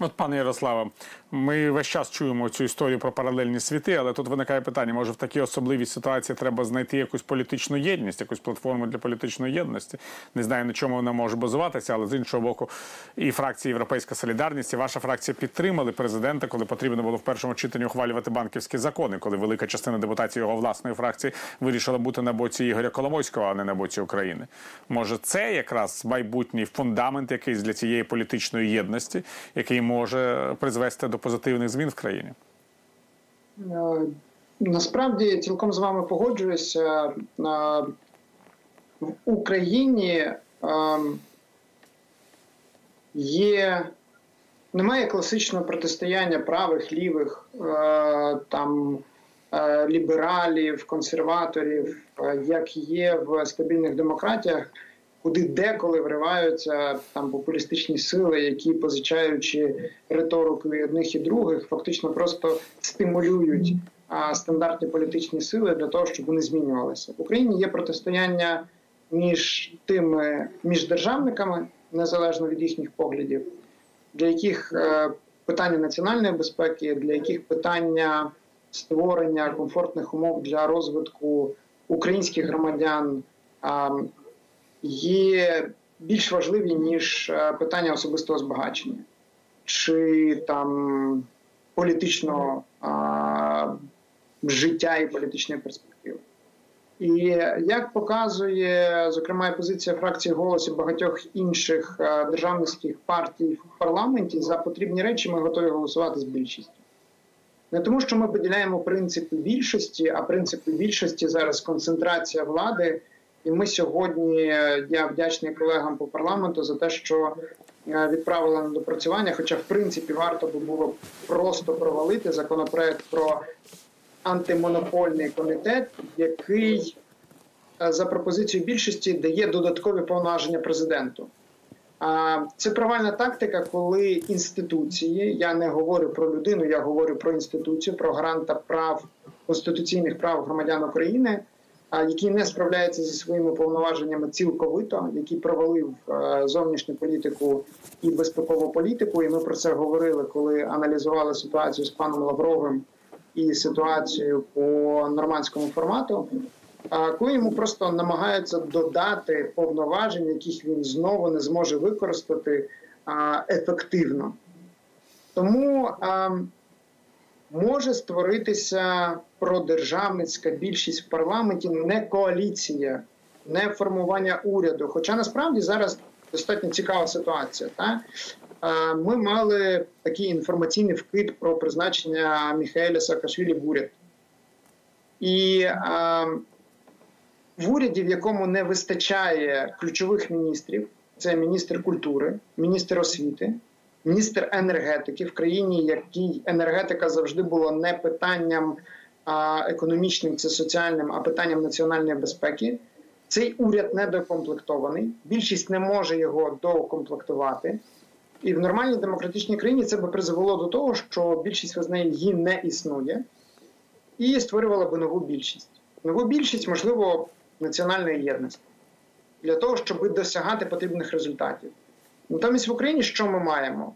От, пане Ярославе, ми весь час чуємо цю історію про паралельні світи, але тут виникає питання: може в такій особливій ситуації треба знайти якусь політичну єдність, якусь платформу для політичної єдності. Не знаю на чому вона може базуватися, але з іншого боку, і фракція Європейська Солідарність, і ваша фракція підтримали президента, коли потрібно було в першому читанні ухвалювати банківські закони, коли велика частина депутатів його власної фракції вирішила бути на боці Ігоря Коломойського, а не на боці України. Може, це якраз майбутній фундамент якийсь для цієї політичної єдності, який може призвести до позитивних змін в країні? Е, насправді цілком з вами погоджуюся. Е, в Україні е, є немає класичного протистояння правих, лівих, там лібералів, консерваторів, як є в стабільних демократіях куди деколи вриваються там популістичні сили, які позичаючи риторику і одних і других, фактично просто стимулюють а, стандартні політичні сили для того, щоб вони змінювалися. В Україні є протистояння між тими між державниками, незалежно від їхніх поглядів, для яких е, питання національної безпеки, для яких питання створення комфортних умов для розвитку українських громадян є більш важливі ніж е, питання особистого збагачення чи там політичного а, життя і політичної перспективи. І як показує зокрема і позиція фракції «Голос» і багатьох інших е, державницьких партій в парламенті за потрібні речі, ми готові голосувати з більшістю. Не тому, що ми поділяємо принципи більшості, а принципи більшості зараз концентрація влади. І ми сьогодні я вдячний колегам по парламенту за те, що відправили на допрацювання. Хоча, в принципі, варто би було просто провалити законопроект про антимонопольний комітет, який за пропозицією більшості дає додаткові повноваження президенту. Це провальна тактика, коли інституції, я не говорю про людину, я говорю про інституцію, про гаранта прав конституційних прав громадян України, який не справляється зі своїми повноваженнями цілковито, який провалив зовнішню політику і безпекову політику. І ми про це говорили, коли аналізували ситуацію з паном Лавровим і ситуацію по нормандському формату коли йому просто намагаються додати повноважень, яких він знову не зможе використати ефективно. Тому може створитися продержавницька більшість в парламенті, не коаліція, не формування уряду. Хоча насправді зараз достатньо цікава ситуація. Та? Ми мали такий інформаційний вкид про призначення Міхаеля Саакашвілі в уряд. І в уряді, в якому не вистачає ключових міністрів, це міністр культури, міністр освіти, міністр енергетики в країні, якій енергетика завжди була не питанням економічним, це соціальним, а питанням національної безпеки. Цей уряд недокомплектований. Більшість не може його докомплектувати. І в нормальній демократичній країні це би призвело до того, що більшість визнає її не існує, і створювала би нову більшість. Нову більшість, можливо, національної єдності для того, щоб досягати потрібних результатів. Натомість в Україні що ми маємо?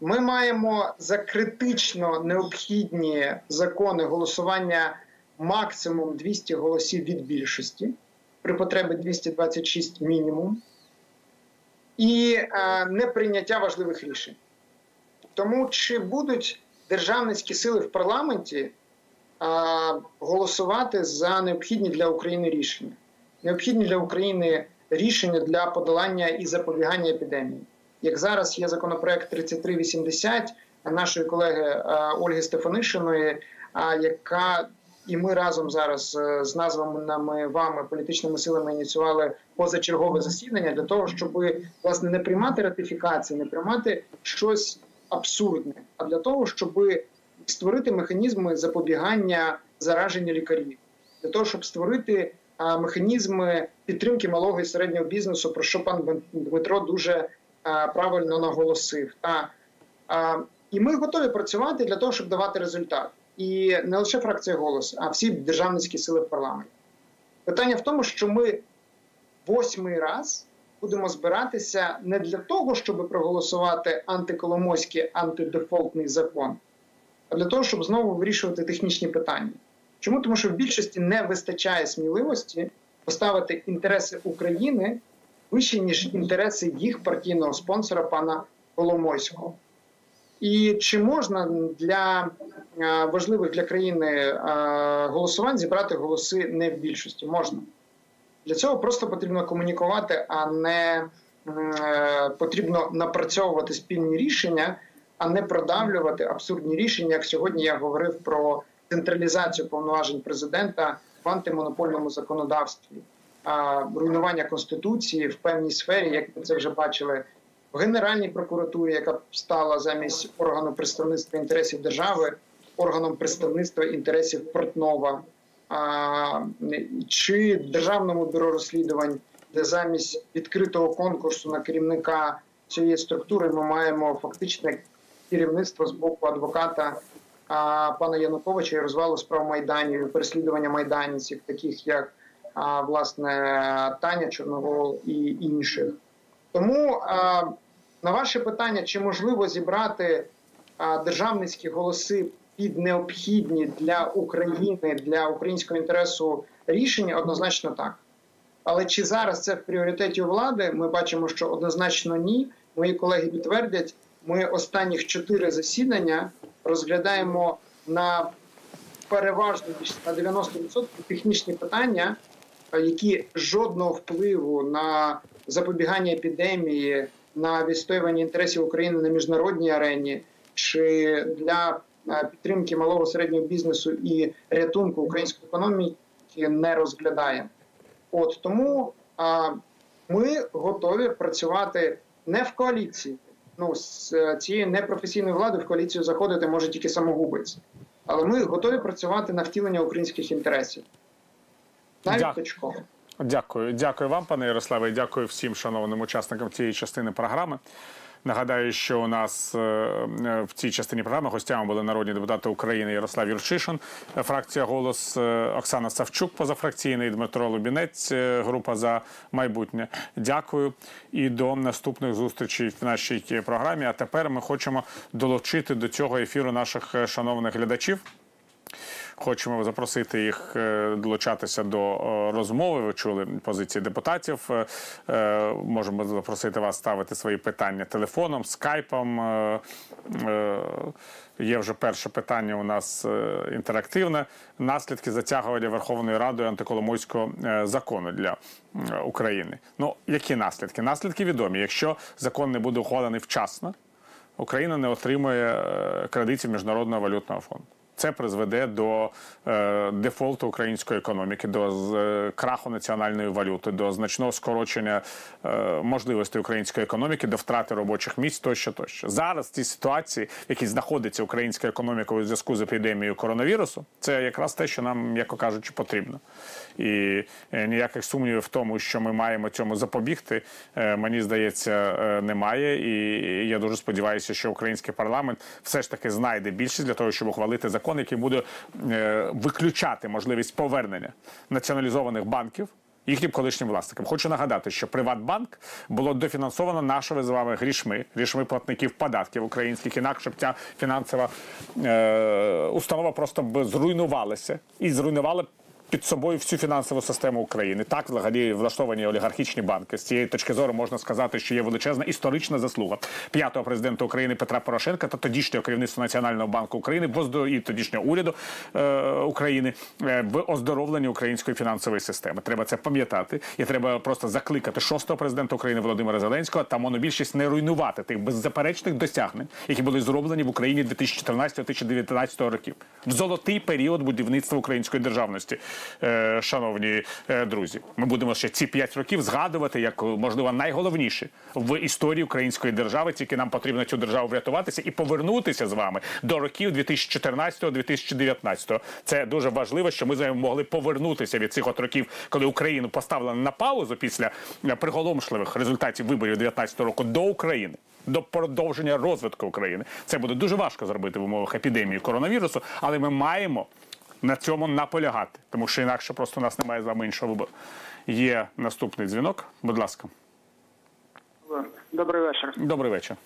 Ми маємо за критично необхідні закони голосування максимум 200 голосів від більшості, при потребі 226 мінімум, і е, неприйняття важливих рішень. Тому чи будуть державницькі сили в парламенті голосувати за необхідні для України рішення, необхідні для України рішення для подолання і запобігання епідемії. Як зараз є законопроект 3380 нашої колеги Ольги Стефанишиної, яка і ми разом зараз е, з названими вами політичними силами ініціювали позачергове засідання для того, щоб власне не приймати ратифікації, не приймати щось абсурдне, а для того, щоб створити механізми запобігання зараження лікарів, для того, щоб створити механізми підтримки малого і середнього бізнесу, про що пан Дмитро дуже правильно наголосив. Та і ми готові працювати для того, щоб давати результат. І не лише фракція голос, а всі державницькі сили в парламенті. Питання в тому, що ми восьмий раз будемо збиратися не для того, щоб проголосувати антиколомойський антидефолтний закон а для того, щоб знову вирішувати технічні питання. Чому? Тому що в більшості не вистачає сміливості поставити інтереси України вище, ніж інтереси їх партійного спонсора пана Коломойського. І чи можна для е, важливих для країни е, голосувань зібрати голоси не в більшості? Можна. Для цього просто потрібно комунікувати, а не е, потрібно напрацьовувати спільні рішення а не продавлювати абсурдні рішення. Як сьогодні я говорив про централізацію повноважень президента в антимонопольному законодавстві, руйнування конституції в певній сфері, як ми це вже бачили. В Генеральній прокуратурі, яка стала замість органу представництва інтересів держави, органом представництва інтересів Портнова, чи Державному бюро розслідувань, де замість відкритого конкурсу на керівника цієї структури ми маємо фактично керівництво з боку адвоката пана Януковича і розвалу справ майданів, переслідування майданців, таких як власне Таня Чорновол і інших. Тому на ваше питання, чи можливо зібрати державницькі голоси під необхідні для України для українського інтересу рішення, однозначно так. Але чи зараз це в пріоритеті влади? Ми бачимо, що однозначно ні. Мої колеги підтвердять, ми останніх чотири засідання розглядаємо на переважно на 90% технічні питання, які жодного впливу на запобігання епідемії, на відстоювання інтересів України на міжнародній арені чи для е, підтримки малого середнього бізнесу і рятунку української економіки не розглядаємо. От тому а, ми готові працювати не в коаліції. Ну, з е, цією непрофесійною владою в коаліцію заходити може тільки самогубець. Але ми готові працювати на втілення українських інтересів. Навіть Дякую. точково. Дякую, дякую вам, пане Ярославе, і дякую всім шановним учасникам цієї частини програми. Нагадаю, що у нас е, е, в цій частині програми гостями були народні депутати України Ярослав Юрчишин, е, фракція Голос Оксана Савчук, позафракційний Дмитро Лубінець, група за майбутнє. Дякую і до наступних зустрічей в нашій програмі. А тепер ми хочемо долучити до цього ефіру наших шановних глядачів. Хочемо запросити їх е, долучатися до е, розмови. Ви чули позиції депутатів. Е, Можемо запросити вас ставити свої питання телефоном, скайпом. Є вже перше питання у нас інтерактивне. Наслідки затягування Верховною Радою антиколомойського закону для України. Ну, які наслідки? Наслідки відомі. Якщо закон не буде ухвалений вчасно, Україна не отримує кредитів Міжнародного валютного фонду. Це призведе до е, дефолту української економіки, до е, краху національної валюти, до значного скорочення е, можливостей української економіки, до втрати робочих місць тощо тощо. Зараз в цій ситуації, в якій знаходиться українська економіка у зв'язку з епідемією коронавірусу, це якраз те, що нам, м'яко кажучи, потрібно. І ніяких сумнівів в тому, що ми маємо цьому запобігти, мені здається, немає. І я дуже сподіваюся, що український парламент все ж таки знайде більшість для того, щоб ухвалити закон, який буде е, виключати можливість повернення націоналізованих банків. Їхнім колишнім власникам хочу нагадати, що Приватбанк було дофінансовано нашими з вами грішми, грішми платників податків українських. Інакше б ця фінансова е, установа просто б зруйнувалася і зруйнувала під собою всю фінансову систему України. Так, взагалі влаштовані олігархічні банки. З цієї точки зору можна сказати, що є величезна історична заслуга п'ятого президента України Петра Порошенка та тодішнього керівництва Національного банку України і тодішнього уряду е, України е, в оздоровленні української фінансової системи. Треба це пам'ятати, і треба просто закликати шостого президента України Володимира Зеленського та монобільшість не руйнувати тих беззаперечних досягнень, які були зроблені в Україні 2014-2019 років в золотий період будівництва української державності. Е, шановні е, друзі, ми будемо ще ці п'ять років згадувати як можливо найголовніше в історії української держави. Тільки нам потрібно цю державу врятуватися і повернутися з вами до років 2014-2019. Це дуже важливо, що ми з вами могли повернутися від цих от років, коли Україну поставили на паузу після е, приголомшливих результатів виборів 2019 року до України. До продовження розвитку України це буде дуже важко зробити в умовах епідемії коронавірусу, але ми маємо на цьому наполягати, тому що інакше просто у нас немає з вами іншого вибору. Є наступний дзвінок. Будь ласка, Добрий вечір. добрий вечір.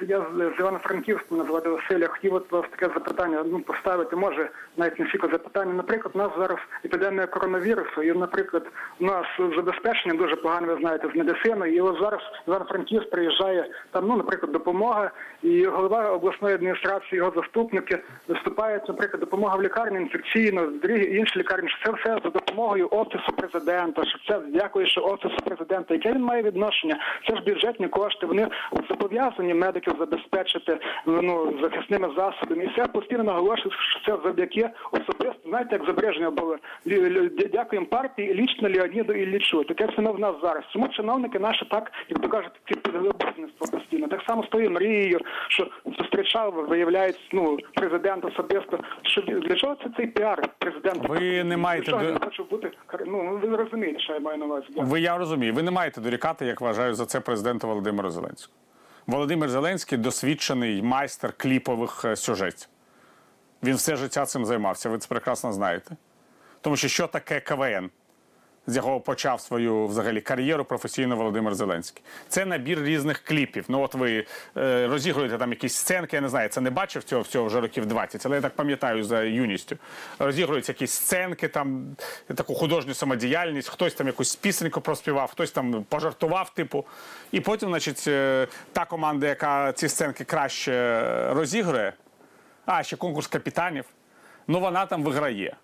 Я з з Івано-Франківська, мене звати Василь. Я хотів от вас таке запитання ну, поставити, може, навіть не стільки запитання. Наприклад, у нас зараз епідемія коронавірусу, і, наприклад, у нас забезпечення дуже погано, ви знаєте, з медициною. І от зараз в Івано-Франківськ приїжджає там, ну, наприклад, допомога, і голова обласної адміністрації, його заступники виступають, наприклад, допомога в лікарні інфекційно, другі інші лікарні. що Це все за допомогою офісу президента. Що це дякуючи офісу президента. Яке він має відношення? Це ж бюджетні кошти. Вони зобов'язані медиків забезпечити ну захисними засобами. І це постійно наголошую, що це завдяки особисто. Знаєте, як зображення було дякуємо партії лічно Леоніду Іллічу. Таке все в нас зараз. Чому чиновники наші так, як то кажуть, ці підготовництво постійно. Так само з тою мрією, що зустрічав, виявляється, ну президент особисто. Що для чого це цей піар президента? Ви не маєте до- хоче бути ну ви розумієте, що я маю на увазі. Ви я розумію. Ви не маєте дорікати, як вважаю за це президента Володимира Зеленського. Володимир Зеленський досвідчений майстер кліпових е, сюжетів. Він все життя цим займався. Ви це прекрасно знаєте. Тому що що таке КВН, з якого почав свою взагалі кар'єру професійно Володимир Зеленський? Це набір різних кліпів. Ну, от ви е, розігруєте там якісь сценки, я не знаю, це не бачив цього всього вже років 20, але я так пам'ятаю за юністю. Розігруються якісь сценки, там таку художню самодіяльність, хтось там якусь пісеньку проспівав, хтось там пожартував, типу. І потім, значить, е, та команда, яка ці сценки краще розігрує, а ще конкурс капітанів, ну вона там виграє е,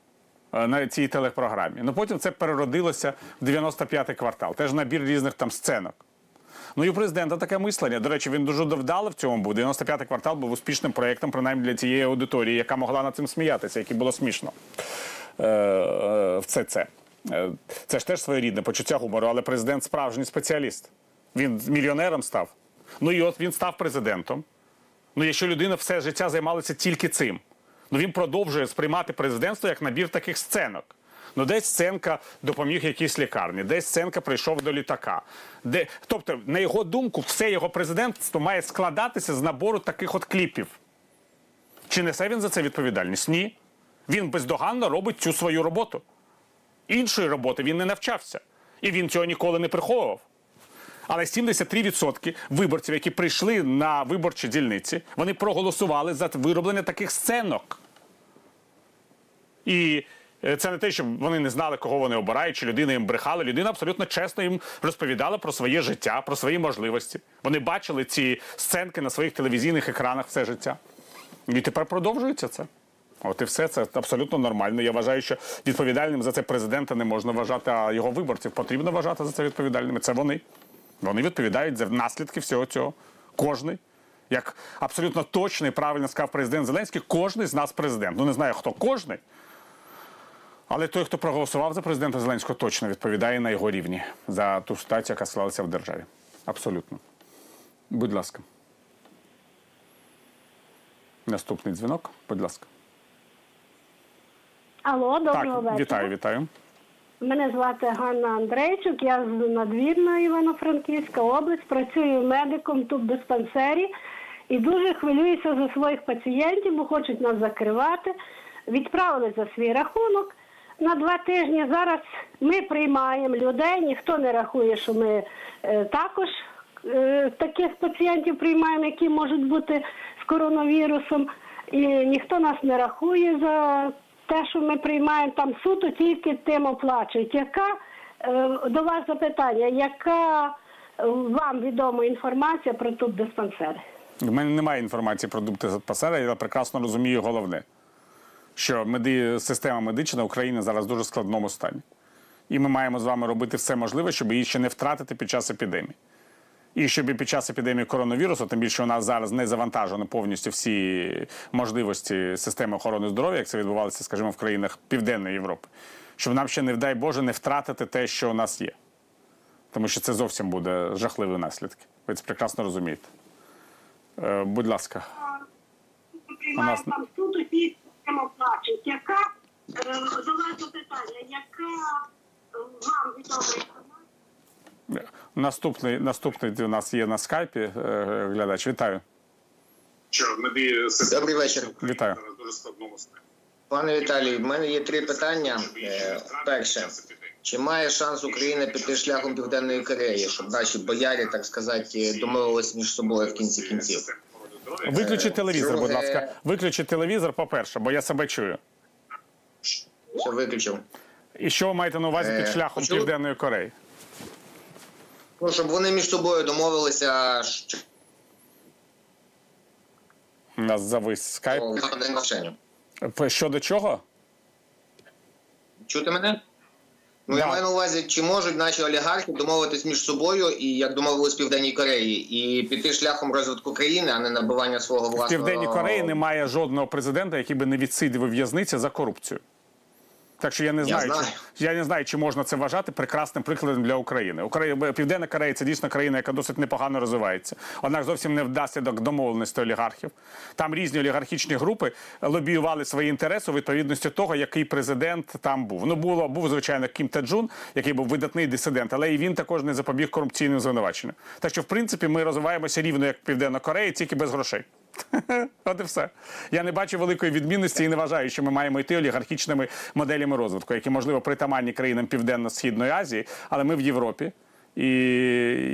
на цій телепрограмі. Ну потім це переродилося в 95-й квартал. Теж набір різних там сценок. Ну і у президента таке мислення. До речі, він дуже вдало в цьому був. 95-й квартал був успішним проєктом, принаймні для тієї аудиторії, яка могла над цим сміятися, який було смішно. Е, е, Все це. Е, Це ж теж своєрідне почуття гумору, але президент справжній спеціаліст. Він мільйонером став. Ну і от він став президентом. Ну, якщо людина все життя займалася тільки цим, ну він продовжує сприймати президентство як набір таких сценок. Ну, десь сценка допоміг якійсь лікарні, десь сценка прийшов до літака. Де... Тобто, на його думку, все його президентство має складатися з набору таких от кліпів. Чи несе він за це відповідальність? Ні. Він бездоганно робить цю свою роботу. Іншої роботи він не навчався. І він цього ніколи не приховував. Але 73% виборців, які прийшли на виборчі дільниці, вони проголосували за вироблення таких сценок. І е, це не те, що вони не знали, кого вони обирають, чи людина їм брехала. Людина абсолютно чесно їм розповідала про своє життя, про свої можливості. Вони бачили ці сценки на своїх телевізійних екранах все життя. І тепер продовжується це. От і все це абсолютно нормально. Я вважаю, що відповідальним за це президента не можна вважати, а його виборців потрібно вважати за це відповідальними. Це вони. Вони відповідають за наслідки всього цього. Кожний. Як абсолютно точно і правильно сказав президент Зеленський, кожний з нас президент. Ну не знаю, хто кожний. Але той, хто проголосував за президента Зеленського, точно відповідає на його рівні за ту ситуацію, яка склалася в державі. Абсолютно. Будь ласка. Наступний дзвінок, будь ласка. Алло, доброго так, вечора. вітаю, вітаю. Мене звати Ганна Андрейчук, я з надвірна Івано-Франківська область, працюю медиком тут в диспансері і дуже хвилююся за своїх пацієнтів, бо хочуть нас закривати. Відправили за свій рахунок на два тижні. Зараз ми приймаємо людей, ніхто не рахує, що ми е, також е, таких пацієнтів приймаємо, які можуть бути з коронавірусом. І ніхто нас не рахує за те, що ми приймаємо там суто, тільки тим оплачують. Яка е, до вас запитання, яка вам відома інформація про тут диспансери? У мене немає інформації про дубти пасера, я прекрасно розумію головне, що меди... система медична України зараз в дуже складному стані. І ми маємо з вами робити все можливе, щоб її ще не втратити під час епідемії. І щоб і під час епідемії коронавірусу, тим більше у нас зараз не завантажено повністю всі можливості системи охорони здоров'я, як це відбувалося, скажімо, в країнах Південної Європи, щоб нам ще, не дай Боже, не втратити те, що у нас є. Тому що це зовсім буде жахливі наслідки. Ви це прекрасно розумієте. Е, будь ласка. У нас... там тільки тим оплачують. Яка е, до вас запитання, яка е, вам відома інформація? Наступний, наступний у нас є на скайпі е, глядач. Вітаю. Добрий вечір. Вітаю. Пане Віталію, в мене є три питання. Е, Перше, чи має шанс Україна піти шляхом Південної Кореї, щоб наші боярі, так сказати, домовилися між собою в кінці кінців? Виключіть телевізор, будь ласка. Виключіть телевізор, по-перше, бо я себе чую. Що виключив? І що ви маєте на увазі під Е, шляхом почув? Південної Кореї? Ну, щоб вони між собою домовилися що У нас завис скайп. Щодо чого? Чути мене? Ну, я маю на увазі, чи можуть наші олігархи домовитись між собою і як домовились в Південній Кореї, і піти шляхом розвитку країни, а не набивання свого В власного Південній Кореї немає жодного президента, який би не відсидів у в'язниці за корупцію. Так що я не Я знаю, знаю. Чи, я не знаю, чи можна це вважати прекрасним прикладом для України. Україна Південна Корея це дійсно країна, яка досить непогано розвивається. Однак зовсім не внаслідок домовленості олігархів. Там різні олігархічні групи лобіювали свої інтереси у відповідності того, який президент там був. Ну було був звичайно Кім Таджун, який був видатний дисидент, але і він також не запобіг корупційним звинуваченням. Так що, в принципі, ми розвиваємося рівно як Південна Корея, тільки без грошей. От і все. Я не бачу великої відмінності і не вважаю, що ми маємо йти олігархічними моделями розвитку, які, можливо, притаманні країнам Південно-Східної Азії, але ми в Європі. І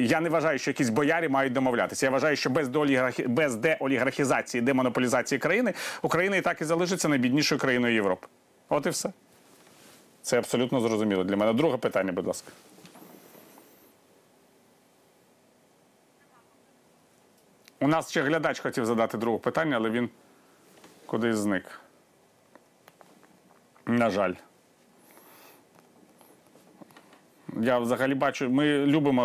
я не вважаю, що якісь боярі мають домовлятися. Я вважаю, що без, деолігархі... без деолігархізації, демонополізації країни Україна і так і залишиться найбіднішою країною Європи. От і все. Це абсолютно зрозуміло для мене. Друге питання, будь ласка. У нас ще глядач хотів задати друге питання, але він кудись зник. На жаль. Я взагалі бачу, ми любимо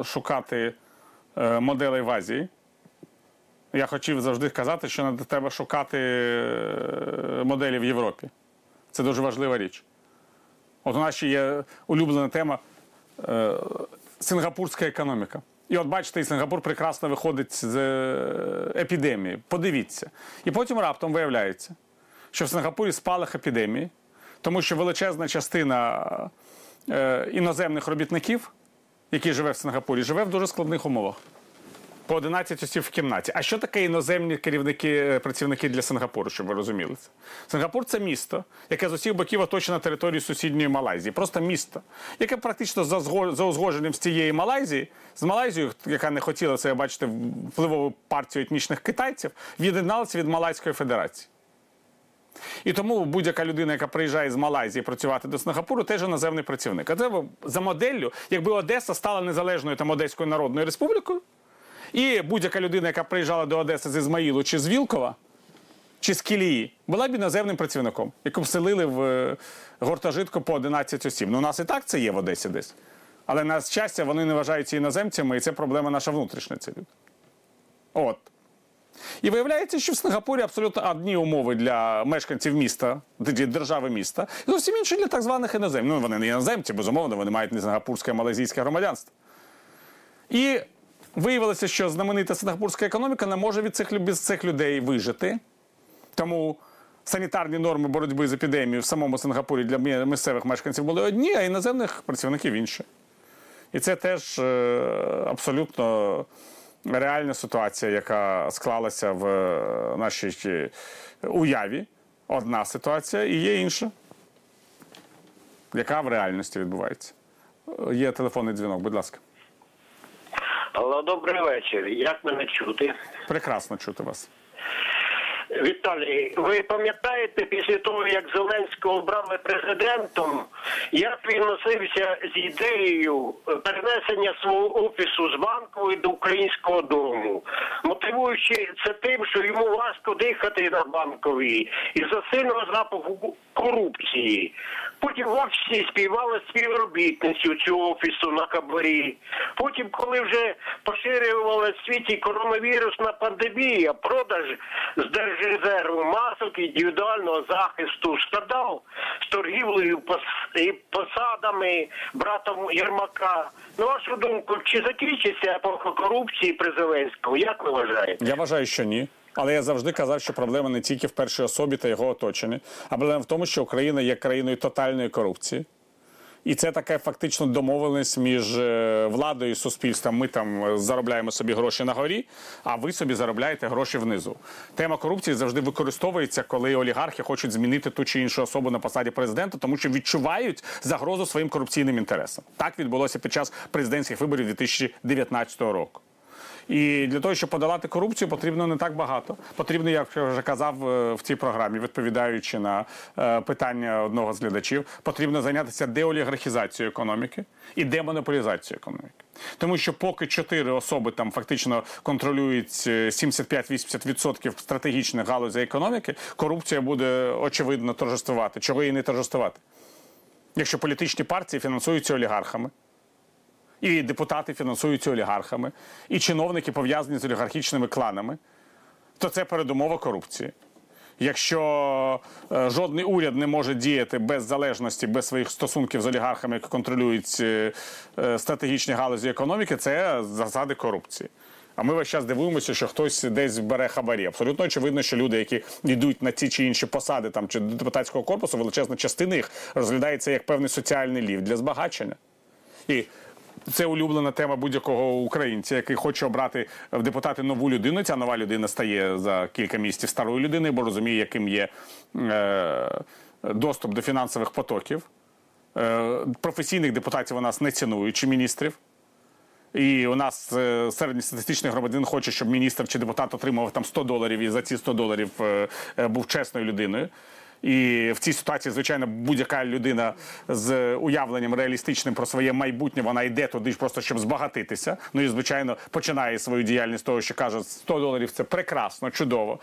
е, шукати е, моделей в Азії. Я хотів завжди казати, що треба шукати е, моделі в Європі. Це дуже важлива річ. От у нас ще є улюблена тема сингапурська економіка. І от бачите, і Сингапур прекрасно виходить з е, епідемії. Подивіться. І потім раптом виявляється, що в Сингапурі спалах епідемії, тому що величезна частина е, іноземних робітників, які живе в Сингапурі, живе в дуже складних умовах. По 11 осіб в кімнаті. А що таке іноземні керівники, е, працівники для Сингапуру, щоб ви розуміли це? Сингапур це місто, яке з усіх боків оточено територією сусідньої Малайзії. Просто місто, яке практично за, зго- за узгодженням з цієї Малайзії, з Малайзією, яка не хотіла це бачити впливову партію етнічних китайців, від'єдналася від Малайської Федерації. І тому будь-яка людина, яка приїжджає з Малайзії працювати до Сингапуру, теж іноземний працівник. А це за моделлю, якби Одеса стала незалежною там Одеською Народною Республікою, і будь-яка людина, яка приїжджала до Одеси з Ізмаїлу чи з Вілкова, чи з Кілії, була б іноземним працівником, яку вселили в е, гуртожитку по 11 осіб. Ну, у нас і так це є в Одесі десь. Але на щастя, вони не вважаються іноземцями, і це проблема наша внутрішня. Ці люди. От. І виявляється, що в Сингапурі абсолютно одні умови для мешканців міста, для держави міста, і зовсім інші для так званих іноземців. Ну, вони не іноземці, безумовно, вони мають не сингапурське, а малазійське громадянство. І виявилося, що знаменита сингапурська економіка не може від цих, без цих людей вижити. Тому санітарні норми боротьби з епідемією в самому Сингапурі для місцевих мешканців були одні, а іноземних працівників інші. І це теж е, абсолютно реальна ситуація, яка склалася в е, нашій е, уяві. Одна ситуація і є інша, яка в реальності відбувається. Є телефонний дзвінок, будь ласка. Алло, добрий вечір. Як мене чути? Прекрасно чути вас. Віталій, ви пам'ятаєте після того, як Зеленського обрали президентом, як він носився з ідеєю перенесення свого офісу з банкової до українського дому, мотивуючи це тим, що йому важко дихати на банковій із-за сильного запаху корупції. Потім в офісі співали співробітницю цього офісу на хабарі. Потім, коли вже поширювала в світі коронавірусна пандемія, продаж з держрезерву масок індивідуального захисту, скандал з торгівлею і посадами братом Єрмака. На вашу думку, чи закінчиться епоха корупції при Зеленському? Як ви вважаєте? Я вважаю, що ні. Але я завжди казав, що проблема не тільки в першій особі та його оточенні, а проблема в тому, що Україна є країною тотальної корупції. І це така фактично домовленість між е, владою і суспільством. Ми там е, заробляємо собі гроші на горі, а ви собі заробляєте гроші внизу. Тема корупції завжди використовується, коли олігархи хочуть змінити ту чи іншу особу на посаді президента, тому що відчувають загрозу своїм корупційним інтересам. Так відбулося під час президентських виборів 2019 року. І для того, щоб подолати корупцію, потрібно не так багато. Потрібно, як я вже казав е, в цій програмі, відповідаючи на е, питання одного з глядачів, потрібно зайнятися деолігархізацією економіки і демонополізацією економіки. Тому що поки чотири особи там фактично контролюють е, 75-80% стратегічних галузей економіки, корупція буде очевидно торжествувати. Чого її не торжествувати? Якщо політичні партії фінансуються олігархами, і депутати фінансуються олігархами, і чиновники пов'язані з олігархічними кланами, то це передумова корупції. Якщо е, жодний уряд не може діяти без залежності, без своїх стосунків з олігархами, які контролюють е, е, стратегічні галузі економіки, це засади корупції. А ми весь час дивуємося, що хтось десь бере хабарі. Абсолютно очевидно, що люди, які йдуть на ті чи інші посади там чи до депутатського корпусу, величезна частина їх розглядається як певний соціальний лів для збагачення. І це улюблена тема будь-якого українця, який хоче обрати в депутати нову людину. Ця нова людина стає за кілька місяців старою людиною, бо розуміє, яким є е, доступ до фінансових потоків. Е, професійних депутатів у нас не цінують чи міністрів. І у нас е, середньостатистичний громадянин хоче, щоб міністр чи депутат отримував там 100 доларів і за ці 100 доларів е, е, був чесною людиною. І в цій ситуації, звичайно, будь-яка людина з уявленням реалістичним про своє майбутнє, вона йде туди просто щоб збагатитися. Ну і звичайно починає свою діяльність того, що каже 100 доларів це прекрасно, чудово.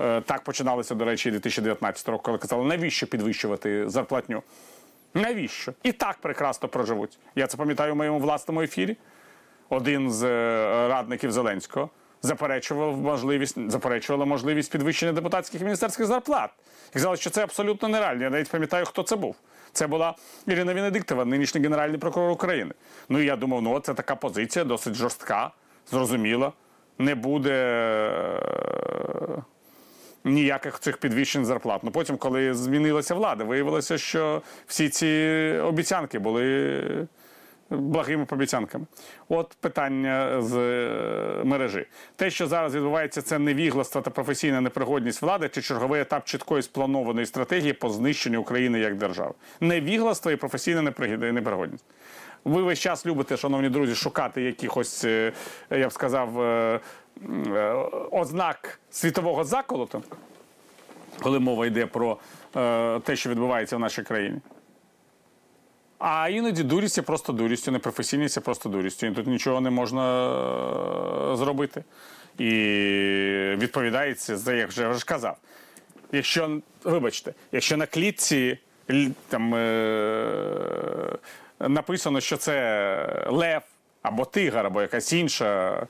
Е, Так починалося, до речі, і 2019 року, коли казали, навіщо підвищувати зарплатню? Навіщо? І так прекрасно проживуть. Я це пам'ятаю в моєму власному ефірі. один з е, радників Зеленського, заперечував можливість, заперечувала можливість підвищення депутатських і міністерських зарплат. І казали, що це абсолютно нереально. Я навіть пам'ятаю, хто це був. Це була Ірина Венедиктова, нинішній генеральний прокурор України. Ну і я думав, ну це така позиція досить жорстка, зрозуміла. Не буде е, ніяких цих підвищень зарплат. Ну потім, коли змінилася влада, виявилося, що всі ці обіцянки були благими обіцянками. От питання з е, мережі. Те, що зараз відбувається, це невігластво та професійна непригодність влади чи черговий етап чіткої спланованої стратегії по знищенню України як держави. Невігластво і професійна непригодність. Ви весь час любите, шановні друзі, шукати якихось, е, я б сказав, е, ознак світового заколоту, коли мова йде про те, що відбувається в нашій країні. А іноді дурість є просто дурістю, непрофесійність є просто дурістю. І тут нічого не можна е, зробити. І відповідається за як вже ж казав. Якщо, вибачте, якщо на клітці там е, написано, що це лев або тигр, або якась інша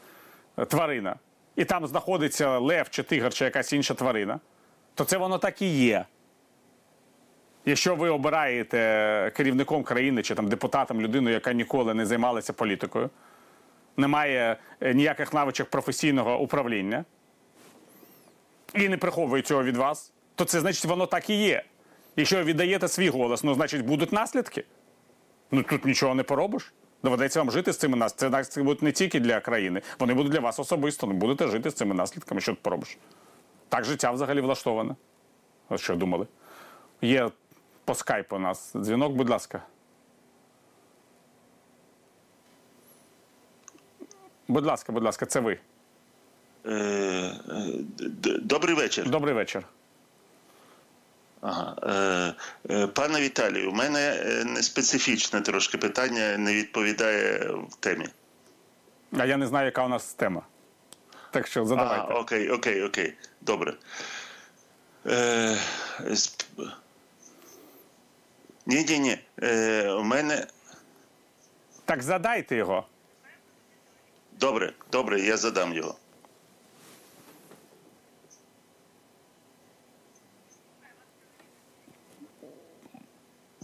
тварина, і там знаходиться лев чи тигр, чи якась інша тварина, то це воно так і є. Якщо ви обираєте керівником країни чи там депутатом людину, яка ніколи не займалася політикою, не має е, ніяких навичок професійного управління і не приховує цього від вас, то це значить воно так і є. Якщо ви віддаєте свій голос, ну значить будуть наслідки. Ну тут нічого не поробиш. Доведеться вам жити з цими наслідками. Це будуть не тільки для країни, вони будуть для вас особисто. Ну, будете жити з цими наслідками. Що ти поробиш? Так життя взагалі влаштоване. Що думали. Є по скайпу у нас дзвінок, будь ласка. Будь ласка, будь ласка, це ви. Е, е, Добрий вечір. Добрий вечір. Ага. Е, Пане Віталію, у мене не специфічне трошки питання, не відповідає в темі. А я не знаю, яка у нас тема. Так що задавайте. А, окей, окей, окей. Добре. Е, ні, ні, ні. Е, у мене. Так задайте його. Добре, добре, я задам його.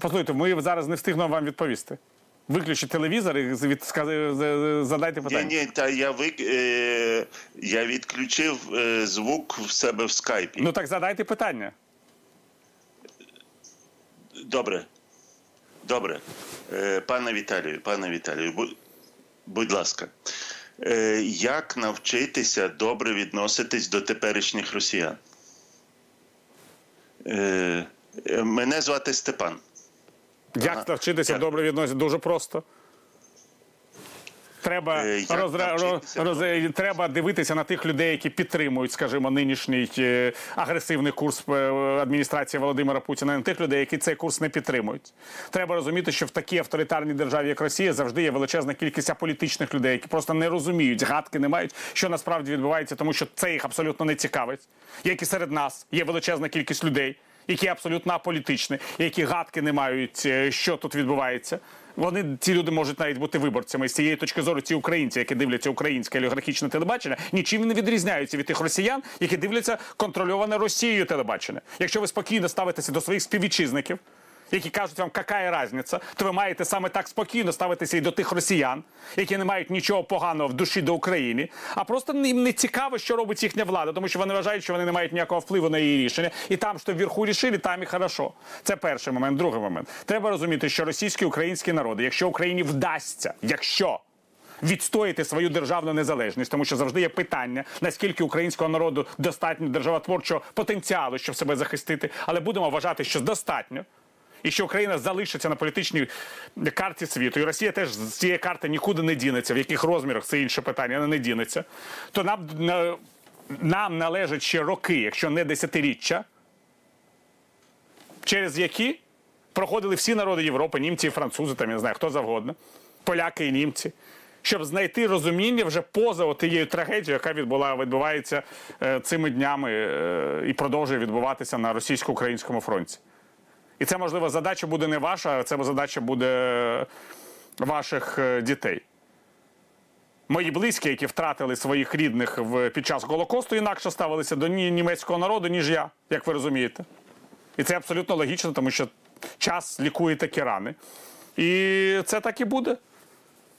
Послухайте, ми зараз не встигнемо вам відповісти. Виключіть телевізор і від- сказ- з- задайте Ні, питання. ні, та я вик... е, я відключив е, звук в себе в скайпі. Ну так задайте питання. Добре. Добре. Е, Пане Віталію, пане Віталію, будь, ласка. Е, Як навчитися добре відноситись до теперішніх росіян? Е, Мене звати Степан. Як навчитися добре відносити? Дуже просто. Треба, розра- роз- роз- треба дивитися на тих людей, які підтримують, скажімо, нинішній е, агресивний курс е, адміністрації Володимира Путіна, на тих людей, які цей курс не підтримують. Треба розуміти, що в такій авторитарній державі, як Росія, завжди є величезна кількість аполітичних людей, які просто не розуміють, гадки не мають, що насправді відбувається, тому що це їх абсолютно не цікавить. Як і серед нас є величезна кількість людей, які абсолютно аполітичні, які гадки не мають, е, що тут відбувається. Вони ці люди можуть навіть бути виборцями з цієї точки зору. Ці українці, які дивляться українське олігархічне телебачення, нічим не відрізняються від тих росіян, які дивляться контрольоване Росією телебачення. Якщо ви спокійно ставитеся до своїх співвітчизників, які кажуть вам, яка різниця, то ви маєте саме так спокійно ставитися і до тих росіян, які не мають нічого поганого в душі до України, а просто їм не цікаво, що робить їхня влада, тому що вони вважають, що вони не мають ніякого впливу на її рішення. І там, що вверху рішили, там і хорошо. Це перший момент. Другий момент. Треба розуміти, що російські українські народи, якщо Україні вдасться, якщо відстояти свою державну незалежність, тому що завжди є питання, наскільки українського народу достатньо державотворчого потенціалу, щоб себе захистити, але будемо вважати, що достатньо. І що Україна залишиться на політичній карті світу, і Росія теж з цієї карти нікуди не дінеться, в яких розмірах це інше питання, вона не дінеться. То нам, нам належать ще роки, якщо не десятиріччя, через які проходили всі народи Європи, німці і французи, там я не знаю, хто завгодно, поляки і німці, щоб знайти розуміння вже поза тією трагедією, яка відбула, відбувається е, цими днями е, і продовжує відбуватися на російсько-українському фронті. І це, можливо, задача буде не ваша, а це задача буде ваших е, дітей. мої близькі, які втратили своїх рідних під час голокосту, інакше ставилися до німецького народу, ніж я, як ви розумієте. І це абсолютно логічно, тому що час лікує такі рани. І це так і буде.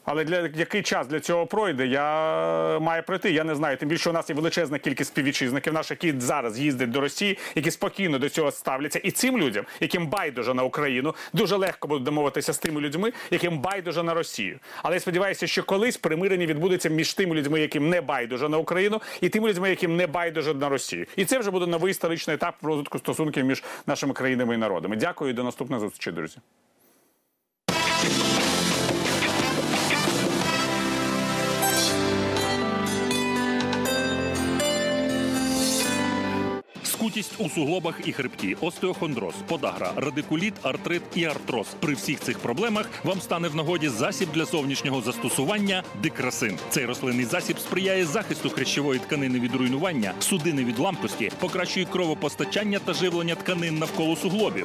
Але для який час для цього пройде, я має пройти. Я не знаю. Тим більше у нас є величезна кількість співвітчизників наших, які зараз їздять до Росії, які спокійно до цього ставляться. І цим людям, яким байдуже на Україну, дуже легко буде домовитися з тими людьми, яким байдуже на Росію. Але я сподіваюся, що колись примирення відбудеться між тими людьми, яким не байдуже на Україну, і тими людьми, яким не байдуже на Росію. І це вже буде новий історичний етап розвитку стосунків між нашими країнами і народами. Дякую і до наступної зустрічі, друзі. Скутість у суглобах і хребті, остеохондроз, подагра, радикуліт, артрит і артроз. При всіх цих проблемах вам стане в нагоді засіб для зовнішнього застосування дикрасин. Цей рослинний засіб сприяє захисту хрящової тканини від руйнування, судини від ламкості, покращує кровопостачання та живлення тканин навколо суглобів.